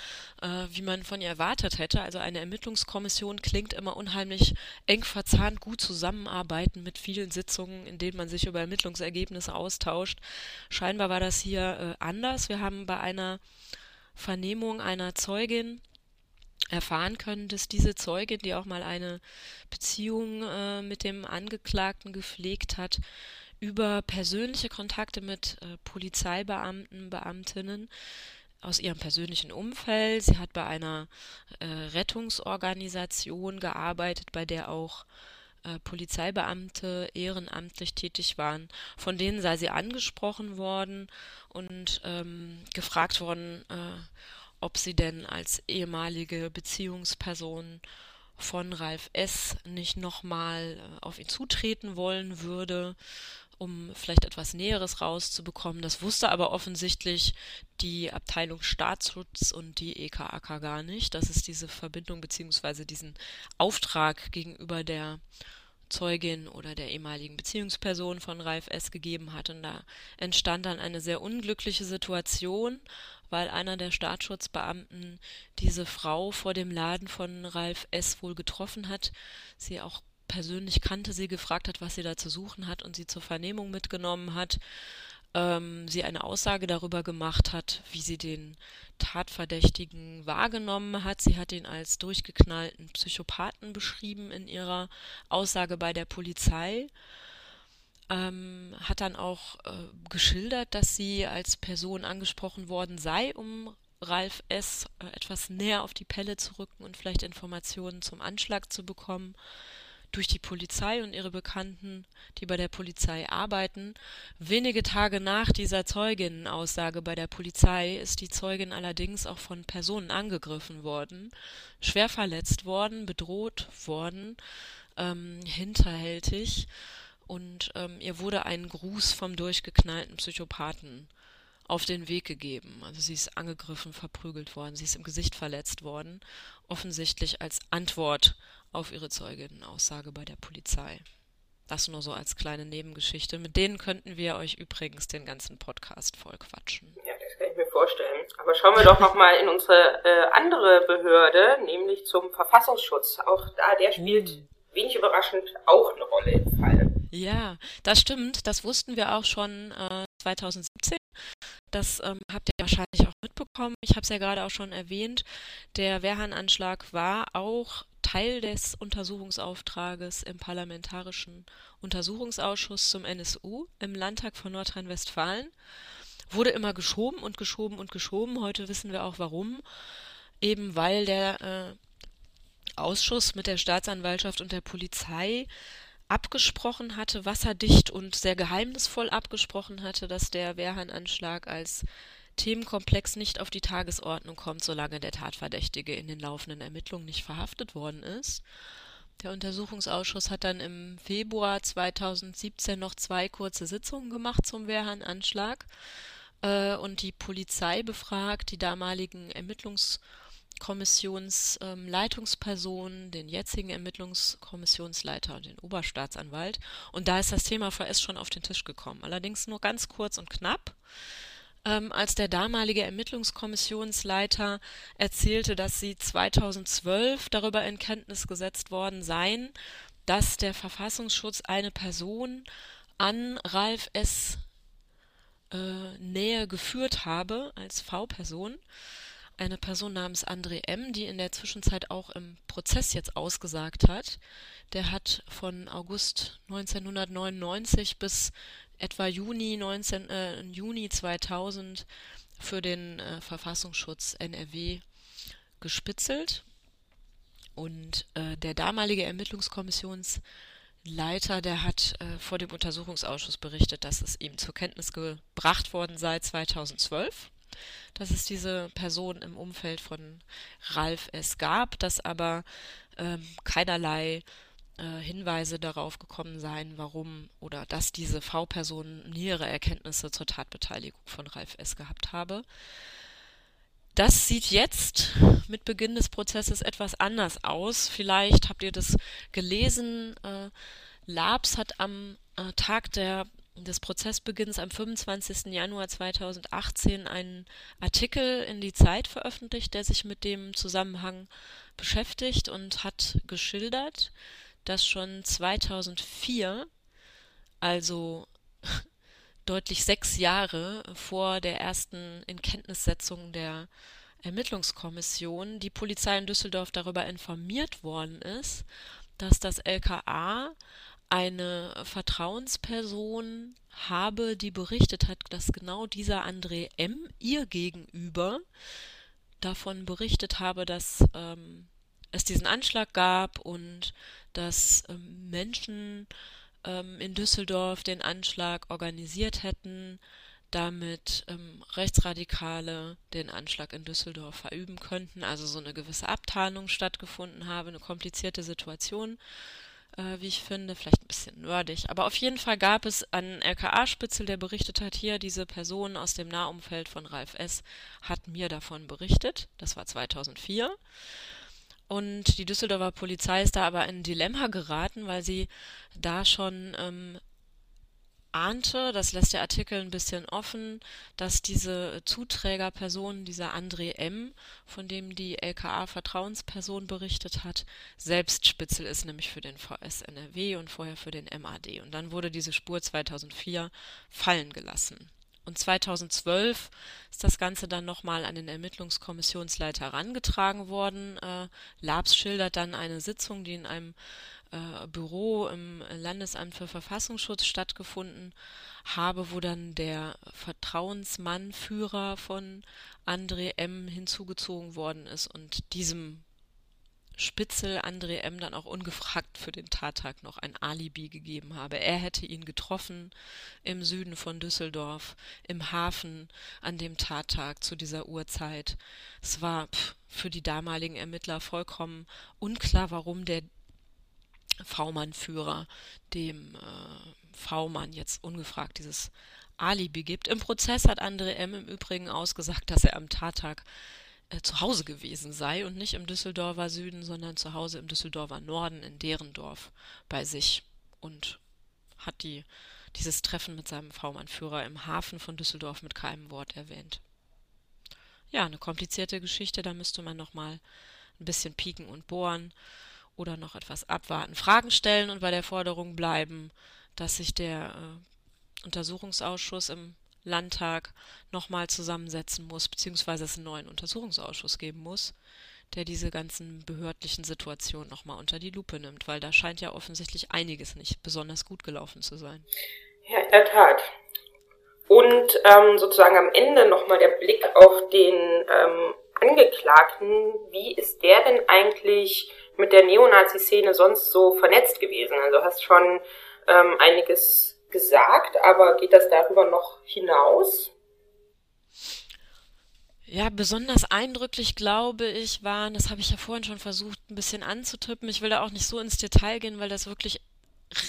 äh, wie man von ihr erwartet hätte. Also eine Ermittlungskommission klingt immer unheimlich eng verzahnt, gut zusammenarbeiten mit vielen Sitzungen, in denen man sich über Ermittlungsergebnisse austauscht. Scheinbar war das hier äh, anders. Wir haben bei einer Vernehmung einer Zeugin erfahren können, dass diese Zeugin, die auch mal eine Beziehung äh, mit dem Angeklagten gepflegt hat, über persönliche Kontakte mit äh, Polizeibeamten, Beamtinnen aus ihrem persönlichen Umfeld. Sie hat bei einer äh, Rettungsorganisation gearbeitet, bei der auch äh, Polizeibeamte ehrenamtlich tätig waren. Von denen sei sie angesprochen worden und ähm, gefragt worden, äh, ob sie denn als ehemalige Beziehungsperson von Ralf S. nicht nochmal äh, auf ihn zutreten wollen würde, um vielleicht etwas Näheres rauszubekommen. Das wusste aber offensichtlich die Abteilung Staatsschutz und die EKAK gar nicht, dass es diese Verbindung bzw. diesen Auftrag gegenüber der Zeugin oder der ehemaligen Beziehungsperson von Ralf S. gegeben hat. Und da entstand dann eine sehr unglückliche Situation, weil einer der Staatsschutzbeamten diese Frau vor dem Laden von Ralf S. wohl getroffen hat, sie auch persönlich kannte, sie gefragt hat, was sie da zu suchen hat und sie zur Vernehmung mitgenommen hat, ähm, sie eine Aussage darüber gemacht hat, wie sie den Tatverdächtigen wahrgenommen hat. Sie hat ihn als durchgeknallten Psychopathen beschrieben in ihrer Aussage bei der Polizei ähm, hat dann auch äh, geschildert, dass sie als Person angesprochen worden sei, um Ralf S. Äh, etwas näher auf die Pelle zu rücken und vielleicht Informationen zum Anschlag zu bekommen durch die Polizei und ihre Bekannten, die bei der Polizei arbeiten. Wenige Tage nach dieser Zeuginnenaussage bei der Polizei ist die Zeugin allerdings auch von Personen angegriffen worden, schwer verletzt worden, bedroht worden, ähm, hinterhältig und ähm, ihr wurde ein Gruß vom durchgeknallten Psychopathen auf den Weg gegeben. Also sie ist angegriffen, verprügelt worden, sie ist im Gesicht verletzt worden, offensichtlich als Antwort auf ihre Zeuginnenaussage bei der Polizei. Das nur so als kleine Nebengeschichte. Mit denen könnten wir euch übrigens den ganzen Podcast voll quatschen. Ja, das kann ich mir vorstellen. Aber schauen wir doch nochmal in unsere äh, andere Behörde, nämlich zum Verfassungsschutz. Auch da, der spielt mm. wenig überraschend auch eine Rolle im Fall. Ja, das stimmt. Das wussten wir auch schon äh, 2017. Das ähm, habt ihr wahrscheinlich auch mitbekommen. Ich habe es ja gerade auch schon erwähnt. Der Wehrhahn-Anschlag war auch Teil des Untersuchungsauftrages im Parlamentarischen Untersuchungsausschuss zum NSU im Landtag von Nordrhein-Westfalen. Wurde immer geschoben und geschoben und geschoben. Heute wissen wir auch warum. Eben weil der äh, Ausschuss mit der Staatsanwaltschaft und der Polizei abgesprochen hatte, wasserdicht und sehr geheimnisvoll abgesprochen hatte, dass der Wehrhahn-Anschlag als Themenkomplex nicht auf die Tagesordnung kommt, solange der Tatverdächtige in den laufenden Ermittlungen nicht verhaftet worden ist. Der Untersuchungsausschuss hat dann im Februar 2017 noch zwei kurze Sitzungen gemacht zum Wehrhahn-Anschlag. äh, und die Polizei befragt, die damaligen Ermittlungskommissionsleitungspersonen, ähm, den jetzigen Ermittlungskommissionsleiter und den Oberstaatsanwalt. Und da ist das Thema VS schon auf den Tisch gekommen. Allerdings nur ganz kurz und knapp. Ähm, als der damalige Ermittlungskommissionsleiter erzählte, dass sie 2012 darüber in Kenntnis gesetzt worden seien, dass der Verfassungsschutz eine Person an Ralf S. Äh, Nähe geführt habe als V-Person. Eine Person namens André M., die in der Zwischenzeit auch im Prozess jetzt ausgesagt hat. Der hat von August 1999 bis etwa Juni, 19, äh, Juni 2000 für den äh, Verfassungsschutz NRW gespitzelt. Und äh, der damalige Ermittlungskommissionsleiter, der hat äh, vor dem Untersuchungsausschuss berichtet, dass es ihm zur Kenntnis gebracht worden sei 2012, dass es diese Person im Umfeld von Ralf S. gab, dass aber ähm, keinerlei äh, Hinweise darauf gekommen seien, warum oder dass diese V-Person nähere Erkenntnisse zur Tatbeteiligung von Ralf S. gehabt habe. Das sieht jetzt mit Beginn des Prozesses etwas anders aus. Vielleicht habt ihr das gelesen. Äh, Labs hat am äh, Tag der, des Prozessbeginns am 25. Januar 2018 einen Artikel in die Zeit veröffentlicht, der sich mit dem Zusammenhang beschäftigt und hat geschildert, dass schon 2004, also deutlich sechs Jahre vor der ersten Inkenntnissetzung der Ermittlungskommission die Polizei in Düsseldorf darüber informiert worden ist, dass das LKA eine Vertrauensperson habe, die berichtet hat, dass genau dieser André M. ihr gegenüber davon berichtet habe, dass ähm, es diesen Anschlag gab und dass ähm, Menschen ähm, in Düsseldorf den Anschlag organisiert hätten, damit ähm, Rechtsradikale den Anschlag in Düsseldorf verüben könnten, also so eine gewisse Abtarnung stattgefunden habe, eine komplizierte Situation, äh, wie ich finde, vielleicht ein bisschen nerdig. Aber auf jeden Fall gab es einen RKA-Spitzel, der berichtet hat, hier diese Person aus dem Nahumfeld von Ralf S. hat mir davon berichtet. Das war 2004. Und die Düsseldorfer Polizei ist da aber in ein Dilemma geraten, weil sie da schon ähm, ahnte, das lässt der Artikel ein bisschen offen, dass diese Zuträgerperson, dieser André M., von dem die LKA-Vertrauensperson berichtet hat, selbst Spitzel ist, nämlich für den VS NRW und vorher für den MAD. Und dann wurde diese Spur 2004 fallen gelassen. Und 2012 ist das Ganze dann nochmal an den Ermittlungskommissionsleiter herangetragen worden. Äh, Labs schildert dann eine Sitzung, die in einem äh, Büro im Landesamt für Verfassungsschutz stattgefunden habe, wo dann der Vertrauensmann, Führer von André M. hinzugezogen worden ist und diesem Spitzel André M. dann auch ungefragt für den Tattag noch ein Alibi gegeben habe. Er hätte ihn getroffen im Süden von Düsseldorf, im Hafen an dem Tattag zu dieser Uhrzeit. Es war für die damaligen Ermittler vollkommen unklar, warum der V-Mann-Führer dem äh, V-Mann jetzt ungefragt dieses Alibi gibt. Im Prozess hat André M. im Übrigen ausgesagt, dass er am Tattag äh, zu Hause gewesen sei und nicht im Düsseldorfer Süden, sondern zu Hause im Düsseldorfer Norden in deren Dorf bei sich und hat die, dieses Treffen mit seinem V-Mann-Führer im Hafen von Düsseldorf mit keinem Wort erwähnt. Ja, eine komplizierte Geschichte, da müsste man noch mal ein bisschen pieken und bohren oder noch etwas abwarten, Fragen stellen und bei der Forderung bleiben, dass sich der äh, Untersuchungsausschuss im Landtag nochmal zusammensetzen muss, beziehungsweise es einen neuen Untersuchungsausschuss geben muss, der diese ganzen behördlichen Situationen nochmal unter die Lupe nimmt, weil da scheint ja offensichtlich einiges nicht besonders gut gelaufen zu sein. Ja, in der Tat. Und ähm, sozusagen am Ende nochmal der Blick auf den ähm, Angeklagten. Wie ist der denn eigentlich mit der Neonazi-Szene sonst so vernetzt gewesen? Also hast schon ähm, einiges gesagt, aber geht das darüber noch hinaus? Ja, besonders eindrücklich, glaube ich, waren, das habe ich ja vorhin schon versucht, ein bisschen anzutippen. Ich will da auch nicht so ins Detail gehen, weil das wirklich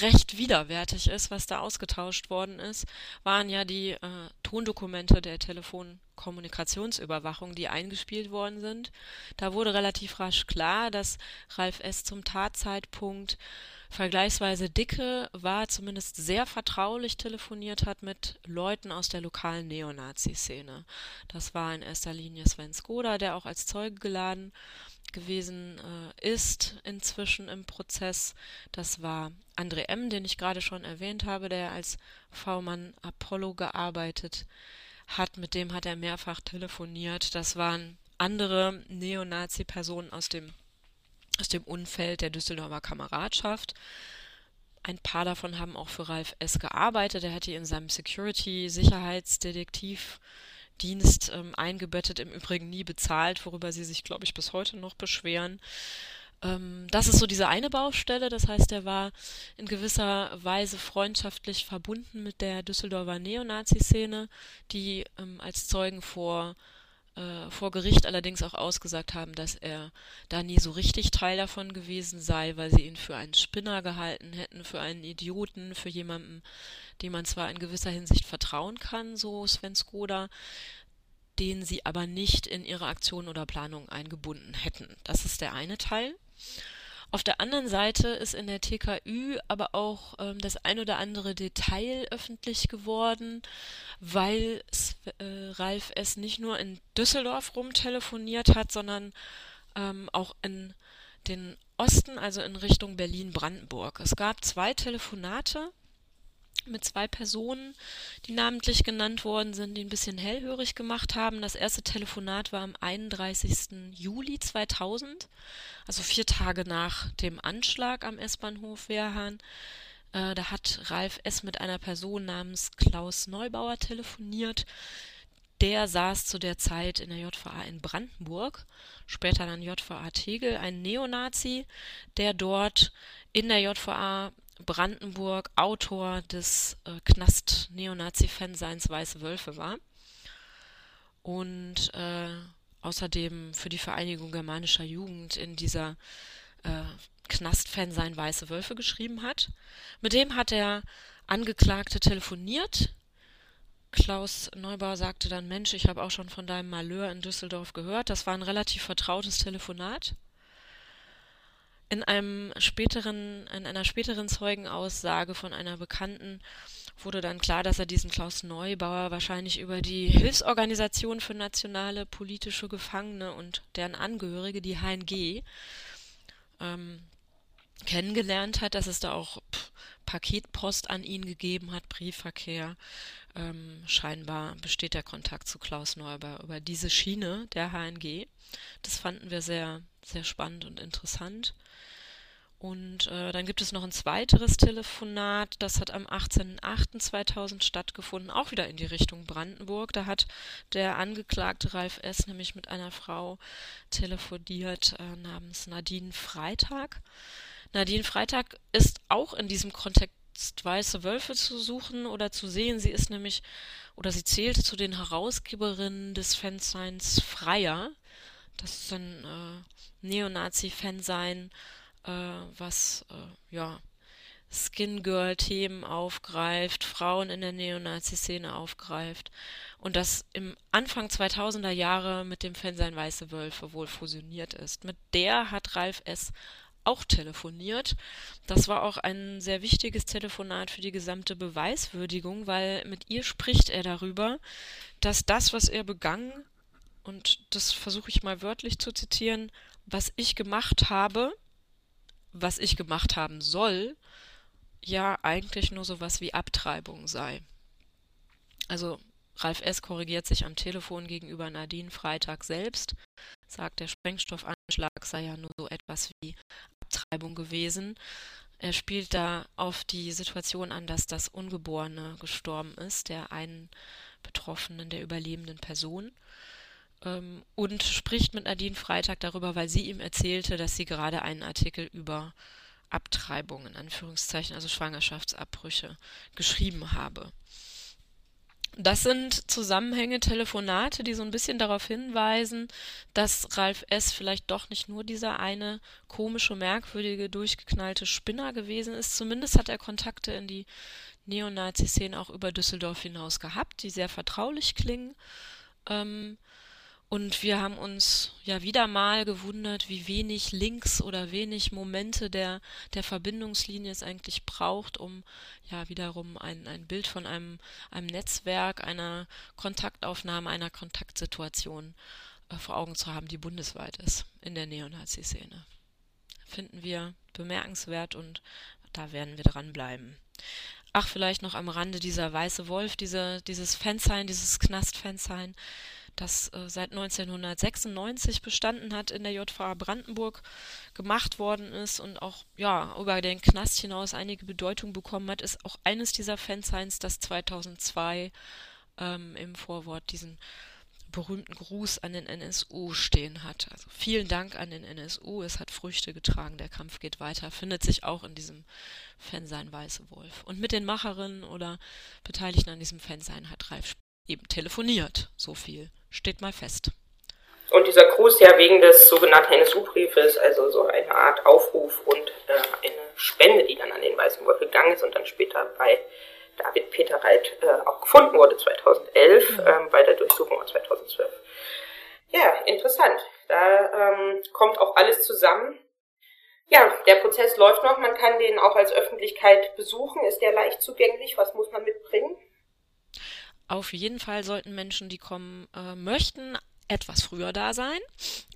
recht widerwärtig ist, was da ausgetauscht worden ist, waren ja die äh, Tondokumente der Telefonkommunikationsüberwachung, die eingespielt worden sind. Da wurde relativ rasch klar, dass Ralf S. zum Tatzeitpunkt vergleichsweise dicke war, zumindest sehr vertraulich telefoniert hat mit Leuten aus der lokalen Neonazi-Szene. Das war in erster Linie Sven Skoda, der auch als Zeuge geladen gewesen äh, ist inzwischen im Prozess. Das war André M., den ich gerade schon erwähnt habe, der als V-Mann Apollo gearbeitet hat. Mit dem hat er mehrfach telefoniert. Das waren andere Neonazi-Personen aus dem aus dem Umfeld der Düsseldorfer Kameradschaft. Ein paar davon haben auch für Ralf S. gearbeitet. Er hat die in seinem Security-Sicherheitsdetektivdienst ähm, eingebettet, im Übrigen nie bezahlt, worüber sie sich, glaube ich, bis heute noch beschweren. Ähm, das ist so diese eine Baustelle. Das heißt, er war in gewisser Weise freundschaftlich verbunden mit der Düsseldorfer Neonazi-Szene, die ähm, als Zeugen vor äh, vor Gericht allerdings auch ausgesagt haben, dass er da nie so richtig Teil davon gewesen sei, weil sie ihn für einen Spinner gehalten hätten, für einen Idioten, für jemanden, dem man zwar in gewisser Hinsicht vertrauen kann, so Sven Skoda, den sie aber nicht in ihre Aktion oder Planung eingebunden hätten. Das ist der eine Teil. Auf der anderen Seite ist in der TKÜ aber auch ähm, das ein oder andere Detail öffentlich geworden, weil äh, Ralf es nicht nur in Düsseldorf rumtelefoniert hat, sondern ähm, auch in den Osten, also in Richtung Berlin-Brandenburg. Es gab zwei Telefonate mit zwei Personen, die namentlich genannt worden sind, die ein bisschen hellhörig gemacht haben. Das erste Telefonat war am 31. Juli 2000, also vier Tage nach dem Anschlag am S-Bahnhof Wehrhahn. Äh, da hat Ralf S. mit einer Person namens Klaus Neubauer telefoniert. Der saß zu der Zeit in der JVA in Brandenburg, später dann JVA Tegel, ein Neonazi, der dort in der JVA Brandenburg Autor des äh, Knast-Neonazi-Fanseins Weiße Wölfe war und äh, außerdem für die Vereinigung germanischer Jugend in dieser äh, Knast-Fansein Weiße Wölfe geschrieben hat. Mit dem hat der Angeklagte telefoniert. Klaus Neubauer sagte dann, Mensch, ich habe auch schon von deinem Malheur in Düsseldorf gehört. Das war ein relativ vertrautes Telefonat. In einem späteren, in einer späteren Zeugenaussage von einer Bekannten wurde dann klar, dass er diesen Klaus Neubauer wahrscheinlich über die Hilfsorganisation für nationale politische Gefangene und deren Angehörige, die HNG, ähm, kennengelernt hat, dass es da auch pff, Paketpost an ihn gegeben hat, Briefverkehr. Ähm, scheinbar besteht der Kontakt zu Klaus Neubauer über diese Schiene der HNG. Das fanden wir sehr, sehr spannend und interessant. Und äh, dann gibt es noch ein zweiteres Telefonat, das hat am 18.08.2000 stattgefunden, auch wieder in die Richtung Brandenburg. Da hat der Angeklagte Ralf S. nämlich mit einer Frau telefoniert äh, namens Nadine Freitag. Nadine Freitag ist auch in diesem Kontext weiße Wölfe zu suchen oder zu sehen. Sie ist nämlich, oder sie zählte zu den Herausgeberinnen des Fansigns Freier. Das ist ein äh, Neonazi-Fansign äh, was äh, ja Skin Girl Themen aufgreift, Frauen in der Neonazi-Szene aufgreift und das im Anfang 2000er Jahre mit dem Fansein Weiße Wölfe wohl fusioniert ist. Mit der hat Ralf S. auch telefoniert. Das war auch ein sehr wichtiges Telefonat für die gesamte Beweiswürdigung, weil mit ihr spricht er darüber, dass das, was er begangen, und das versuche ich mal wörtlich zu zitieren, was ich gemacht habe, was ich gemacht haben soll, ja eigentlich nur sowas wie Abtreibung sei. Also Ralf S. korrigiert sich am Telefon gegenüber Nadine Freitag selbst, sagt, der Sprengstoffanschlag sei ja nur so etwas wie Abtreibung gewesen. Er spielt da auf die Situation an, dass das Ungeborene gestorben ist, der einen Betroffenen, der überlebenden Person ähm, und spricht mit Nadine Freitag darüber, weil sie ihm erzählte, dass sie gerade einen Artikel über Abtreibung in Anführungszeichen, also Schwangerschaftsabbrüche, geschrieben habe. Das sind Zusammenhänge, Telefonate, die so ein bisschen darauf hinweisen, dass Ralf S. vielleicht doch nicht nur dieser eine komische, merkwürdige, durchgeknallte Spinner gewesen ist. Zumindest hat er Kontakte in die Neonazi-Szene auch über Düsseldorf hinaus gehabt, die sehr vertraulich klingen. Ähm, und wir haben uns ja wieder mal gewundert, wie wenig Links oder wenig Momente der, der Verbindungslinie es eigentlich braucht, um ja wiederum ein, ein Bild von einem, einem Netzwerk, einer Kontaktaufnahme, einer Kontaktsituation äh, vor Augen zu haben, die bundesweit ist in der Neonazi-Szene. Finden wir bemerkenswert und da werden wir dranbleiben. Ach, vielleicht noch am Rande dieser weiße Wolf, diese, dieses Fansign, dieses Knast-Fansign das äh, seit 1996 bestanden hat in der JVA Brandenburg, gemacht worden ist und auch ja über den Knast hinaus einige Bedeutung bekommen hat, ist auch eines dieser Fansigns, das 2002 ähm, im Vorwort diesen berühmten Gruß an den NSU stehen hat. Also vielen Dank an den NSU, es hat Früchte getragen, der Kampf geht weiter, findet sich auch in diesem Fansein Weiße Wolf. Und mit den Macherinnen oder Beteiligten an diesem Fansein hat Ralf eben telefoniert. So viel steht mal fest. Und dieser Gruß ja wegen des sogenannten NSU-Briefes, also so eine Art Aufruf und äh, eine Spende, die dann an den Weißen Wolf gegangen ist und dann später bei David Peter Reit äh, auch gefunden wurde 2011 mhm. ähm, bei der Durchsuchung 2012. Ja, interessant. Da ähm, kommt auch alles zusammen. Ja, der Prozess läuft noch. Man kann den auch als Öffentlichkeit besuchen. Ist der leicht zugänglich? Was muss man mitbringen? Auf jeden Fall sollten Menschen, die kommen äh, möchten, etwas früher da sein,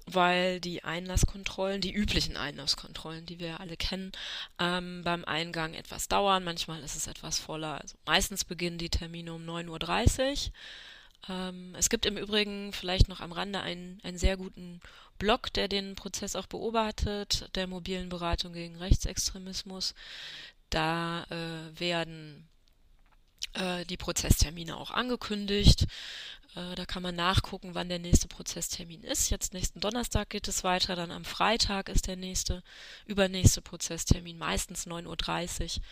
weil die Einlasskontrollen, die üblichen Einlasskontrollen, die wir alle kennen, ähm, beim Eingang etwas dauern. Manchmal ist es etwas voller. Also meistens beginnen die Termine um 9.30 Uhr. Ähm, es gibt im Übrigen vielleicht noch am Rande einen, einen sehr guten Blog, der den Prozess auch beobachtet, der mobilen Beratung gegen Rechtsextremismus. Da äh, werden äh, die Prozesstermine auch angekündigt. Äh, da kann man nachgucken, wann der nächste Prozesstermin ist. Jetzt nächsten Donnerstag geht es weiter, dann am Freitag ist der nächste, übernächste Prozesstermin, meistens 9.30 Uhr.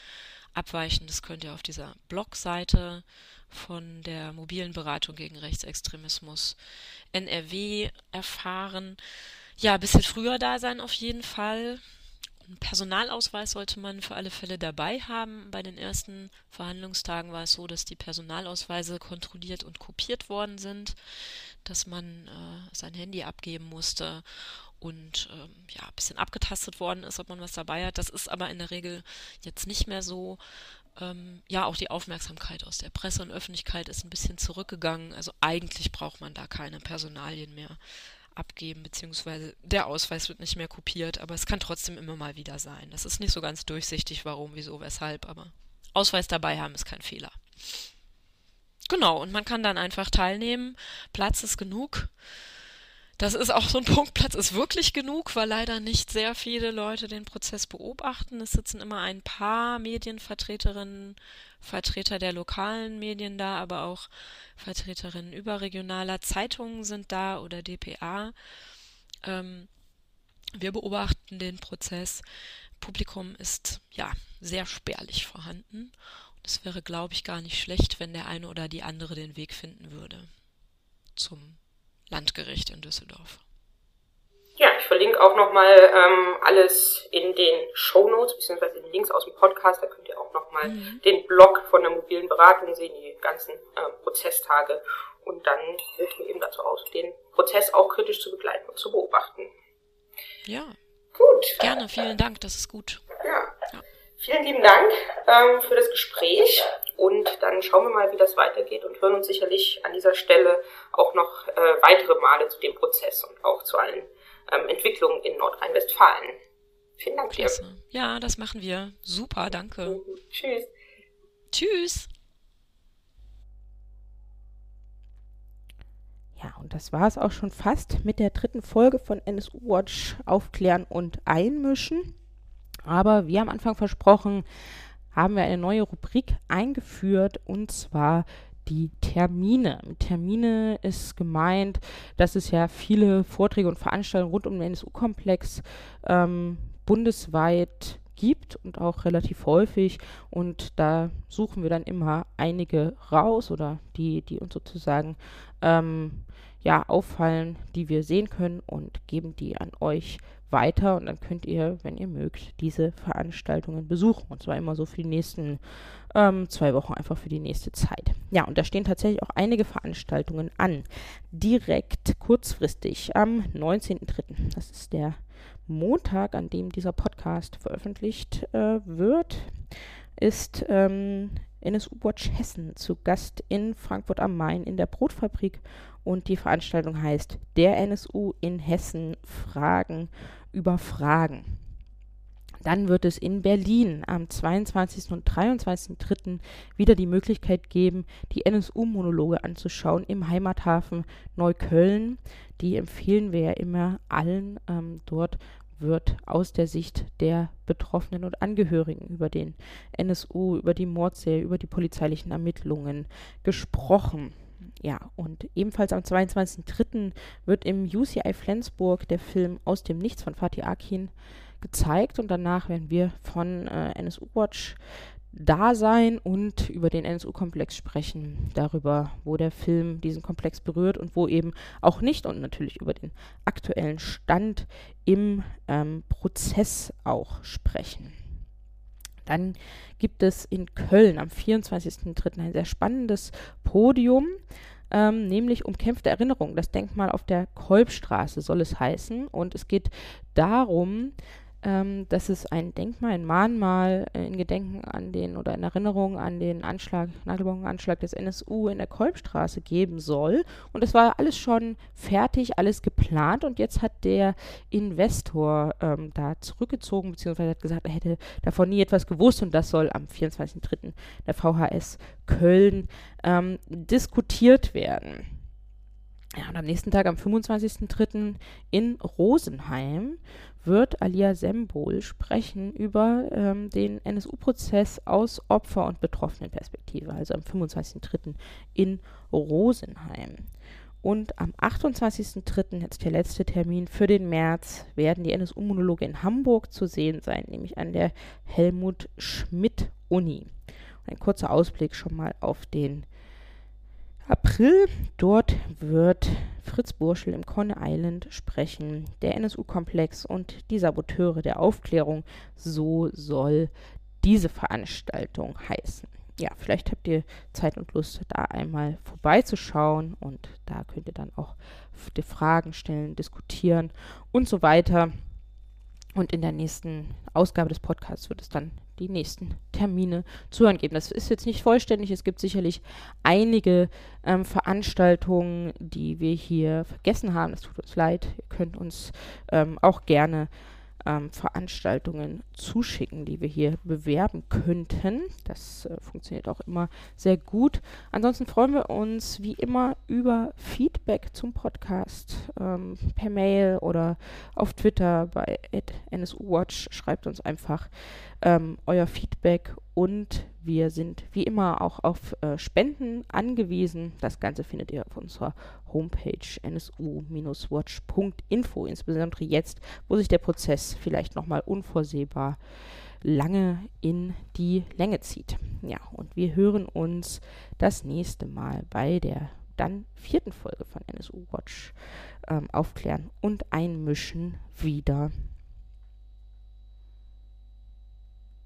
Abweichen, das könnt ihr auf dieser Blogseite von der mobilen Beratung gegen Rechtsextremismus NRW erfahren. Ja, ein bisschen früher da sein auf jeden Fall. Einen Personalausweis sollte man für alle Fälle dabei haben. Bei den ersten Verhandlungstagen war es so, dass die Personalausweise kontrolliert und kopiert worden sind, dass man äh, sein Handy abgeben musste und ähm, ja, ein bisschen abgetastet worden ist, ob man was dabei hat. Das ist aber in der Regel jetzt nicht mehr so. Ähm, ja, auch die Aufmerksamkeit aus der Presse und Öffentlichkeit ist ein bisschen zurückgegangen. Also eigentlich braucht man da keine Personalien mehr abgeben, beziehungsweise der Ausweis wird nicht mehr kopiert, aber es kann trotzdem immer mal wieder sein. Das ist nicht so ganz durchsichtig, warum, wieso, weshalb, aber Ausweis dabei haben ist kein Fehler. Genau, und man kann dann einfach teilnehmen. Platz ist genug. Das ist auch so ein Punkt, Platz ist wirklich genug, weil leider nicht sehr viele Leute den Prozess beobachten. Es sitzen immer ein paar Medienvertreterinnen, Vertreter der lokalen Medien da, aber auch Vertreterinnen überregionaler Zeitungen sind da oder DPA. Ähm, wir beobachten den Prozess. Publikum ist ja sehr spärlich vorhanden. Und es wäre, glaube ich, gar nicht schlecht, wenn der eine oder die andere den Weg finden würde zum Landgericht in Düsseldorf. Ja, ich verlinke auch nochmal ähm, alles in den Show Notes, beziehungsweise den Links aus dem Podcast. Da könnt ihr auch nochmal mhm. den Blog von der mobilen Beratung sehen, die ganzen ähm, Prozesstage. Und dann hilft mir eben dazu aus, den Prozess auch kritisch zu begleiten und zu beobachten. Ja. Gut. Gerne, vielen Dank, das ist gut. Ja. ja. Vielen lieben Dank ähm, für das Gespräch und dann schauen wir mal, wie das weitergeht und hören uns sicherlich an dieser Stelle auch noch äh, weitere Male zu dem Prozess und auch zu allen ähm, Entwicklungen in Nordrhein-Westfalen. Vielen Dank dir. Ja, das machen wir. Super, danke. Mhm. Tschüss. Tschüss. Ja, und das war es auch schon fast mit der dritten Folge von NSU Watch Aufklären und Einmischen. Aber wie am Anfang versprochen, haben wir eine neue Rubrik eingeführt und zwar die Termine. Mit Termine ist gemeint, dass es ja viele Vorträge und Veranstaltungen rund um den NSU-Komplex ähm, bundesweit gibt und auch relativ häufig. Und da suchen wir dann immer einige raus oder die, die uns sozusagen ähm, ja, auffallen, die wir sehen können und geben die an euch weiter und dann könnt ihr, wenn ihr mögt, diese Veranstaltungen besuchen. Und zwar immer so für die nächsten ähm, zwei Wochen, einfach für die nächste Zeit. Ja, und da stehen tatsächlich auch einige Veranstaltungen an. Direkt kurzfristig am 19.03. Das ist der Montag, an dem dieser Podcast veröffentlicht äh, wird, ist ähm, NSU Watch Hessen zu Gast in Frankfurt am Main in der Brotfabrik und die Veranstaltung heißt Der NSU in Hessen Fragen über Fragen. Dann wird es in Berlin am 22. und 23.03. wieder die Möglichkeit geben, die NSU-Monologe anzuschauen im Heimathafen Neukölln. Die empfehlen wir ja immer allen. Ähm, dort wird aus der Sicht der Betroffenen und Angehörigen über den NSU, über die Mordserie, über die polizeilichen Ermittlungen gesprochen. Ja, und ebenfalls am 22.03. wird im UCI Flensburg der Film Aus dem Nichts von Fatih Akin gezeigt und danach werden wir von äh, NSU Watch da sein und über den NSU-Komplex sprechen, darüber, wo der Film diesen Komplex berührt und wo eben auch nicht und natürlich über den aktuellen Stand im ähm, Prozess auch sprechen. Dann gibt es in Köln am 24.03. ein sehr spannendes Podium, ähm, nämlich umkämpfte Erinnerung. Das Denkmal auf der Kolbstraße soll es heißen. Und es geht darum, ähm, dass es ein Denkmal, ein Mahnmal in Gedenken an den oder in Erinnerung an den Anschlag, Nagelbogenanschlag des NSU in der Kolbstraße geben soll. Und es war alles schon fertig, alles geplant und jetzt hat der Investor ähm, da zurückgezogen, beziehungsweise hat gesagt, er hätte davon nie etwas gewusst und das soll am 24.03. der VHS Köln ähm, diskutiert werden. Ja, und am nächsten Tag, am 25.03. in Rosenheim, wird Alia Sembol sprechen über ähm, den NSU-Prozess aus Opfer- und Betroffenenperspektive, also am 25.03. in Rosenheim. Und am 28.03., jetzt der letzte Termin für den März, werden die NSU-Monologe in Hamburg zu sehen sein, nämlich an der Helmut Schmidt Uni. ein kurzer Ausblick schon mal auf den April. Dort wird Fritz Burschel im Conne Island sprechen, der NSU-Komplex und die Saboteure der Aufklärung. So soll diese Veranstaltung heißen. Ja, vielleicht habt ihr Zeit und Lust, da einmal vorbeizuschauen und da könnt ihr dann auch Fragen stellen, diskutieren und so weiter. Und in der nächsten Ausgabe des Podcasts wird es dann die nächsten Termine zu hören geben. Das ist jetzt nicht vollständig. Es gibt sicherlich einige ähm, Veranstaltungen, die wir hier vergessen haben. Es tut uns leid. Ihr könnt uns ähm, auch gerne ähm, Veranstaltungen zuschicken, die wir hier bewerben könnten. Das äh, funktioniert auch immer sehr gut. Ansonsten freuen wir uns wie immer über Feedback zum Podcast ähm, per Mail oder auf Twitter bei NSUWatch. Schreibt uns einfach ähm, euer Feedback und wir sind wie immer auch auf äh, Spenden angewiesen. Das Ganze findet ihr auf unserer Homepage nsu-watch.info, insbesondere jetzt, wo sich der Prozess vielleicht nochmal unvorsehbar lange in die Länge zieht. Ja, und wir hören uns das nächste Mal bei der dann vierten Folge von NSU Watch ähm, aufklären und einmischen wieder.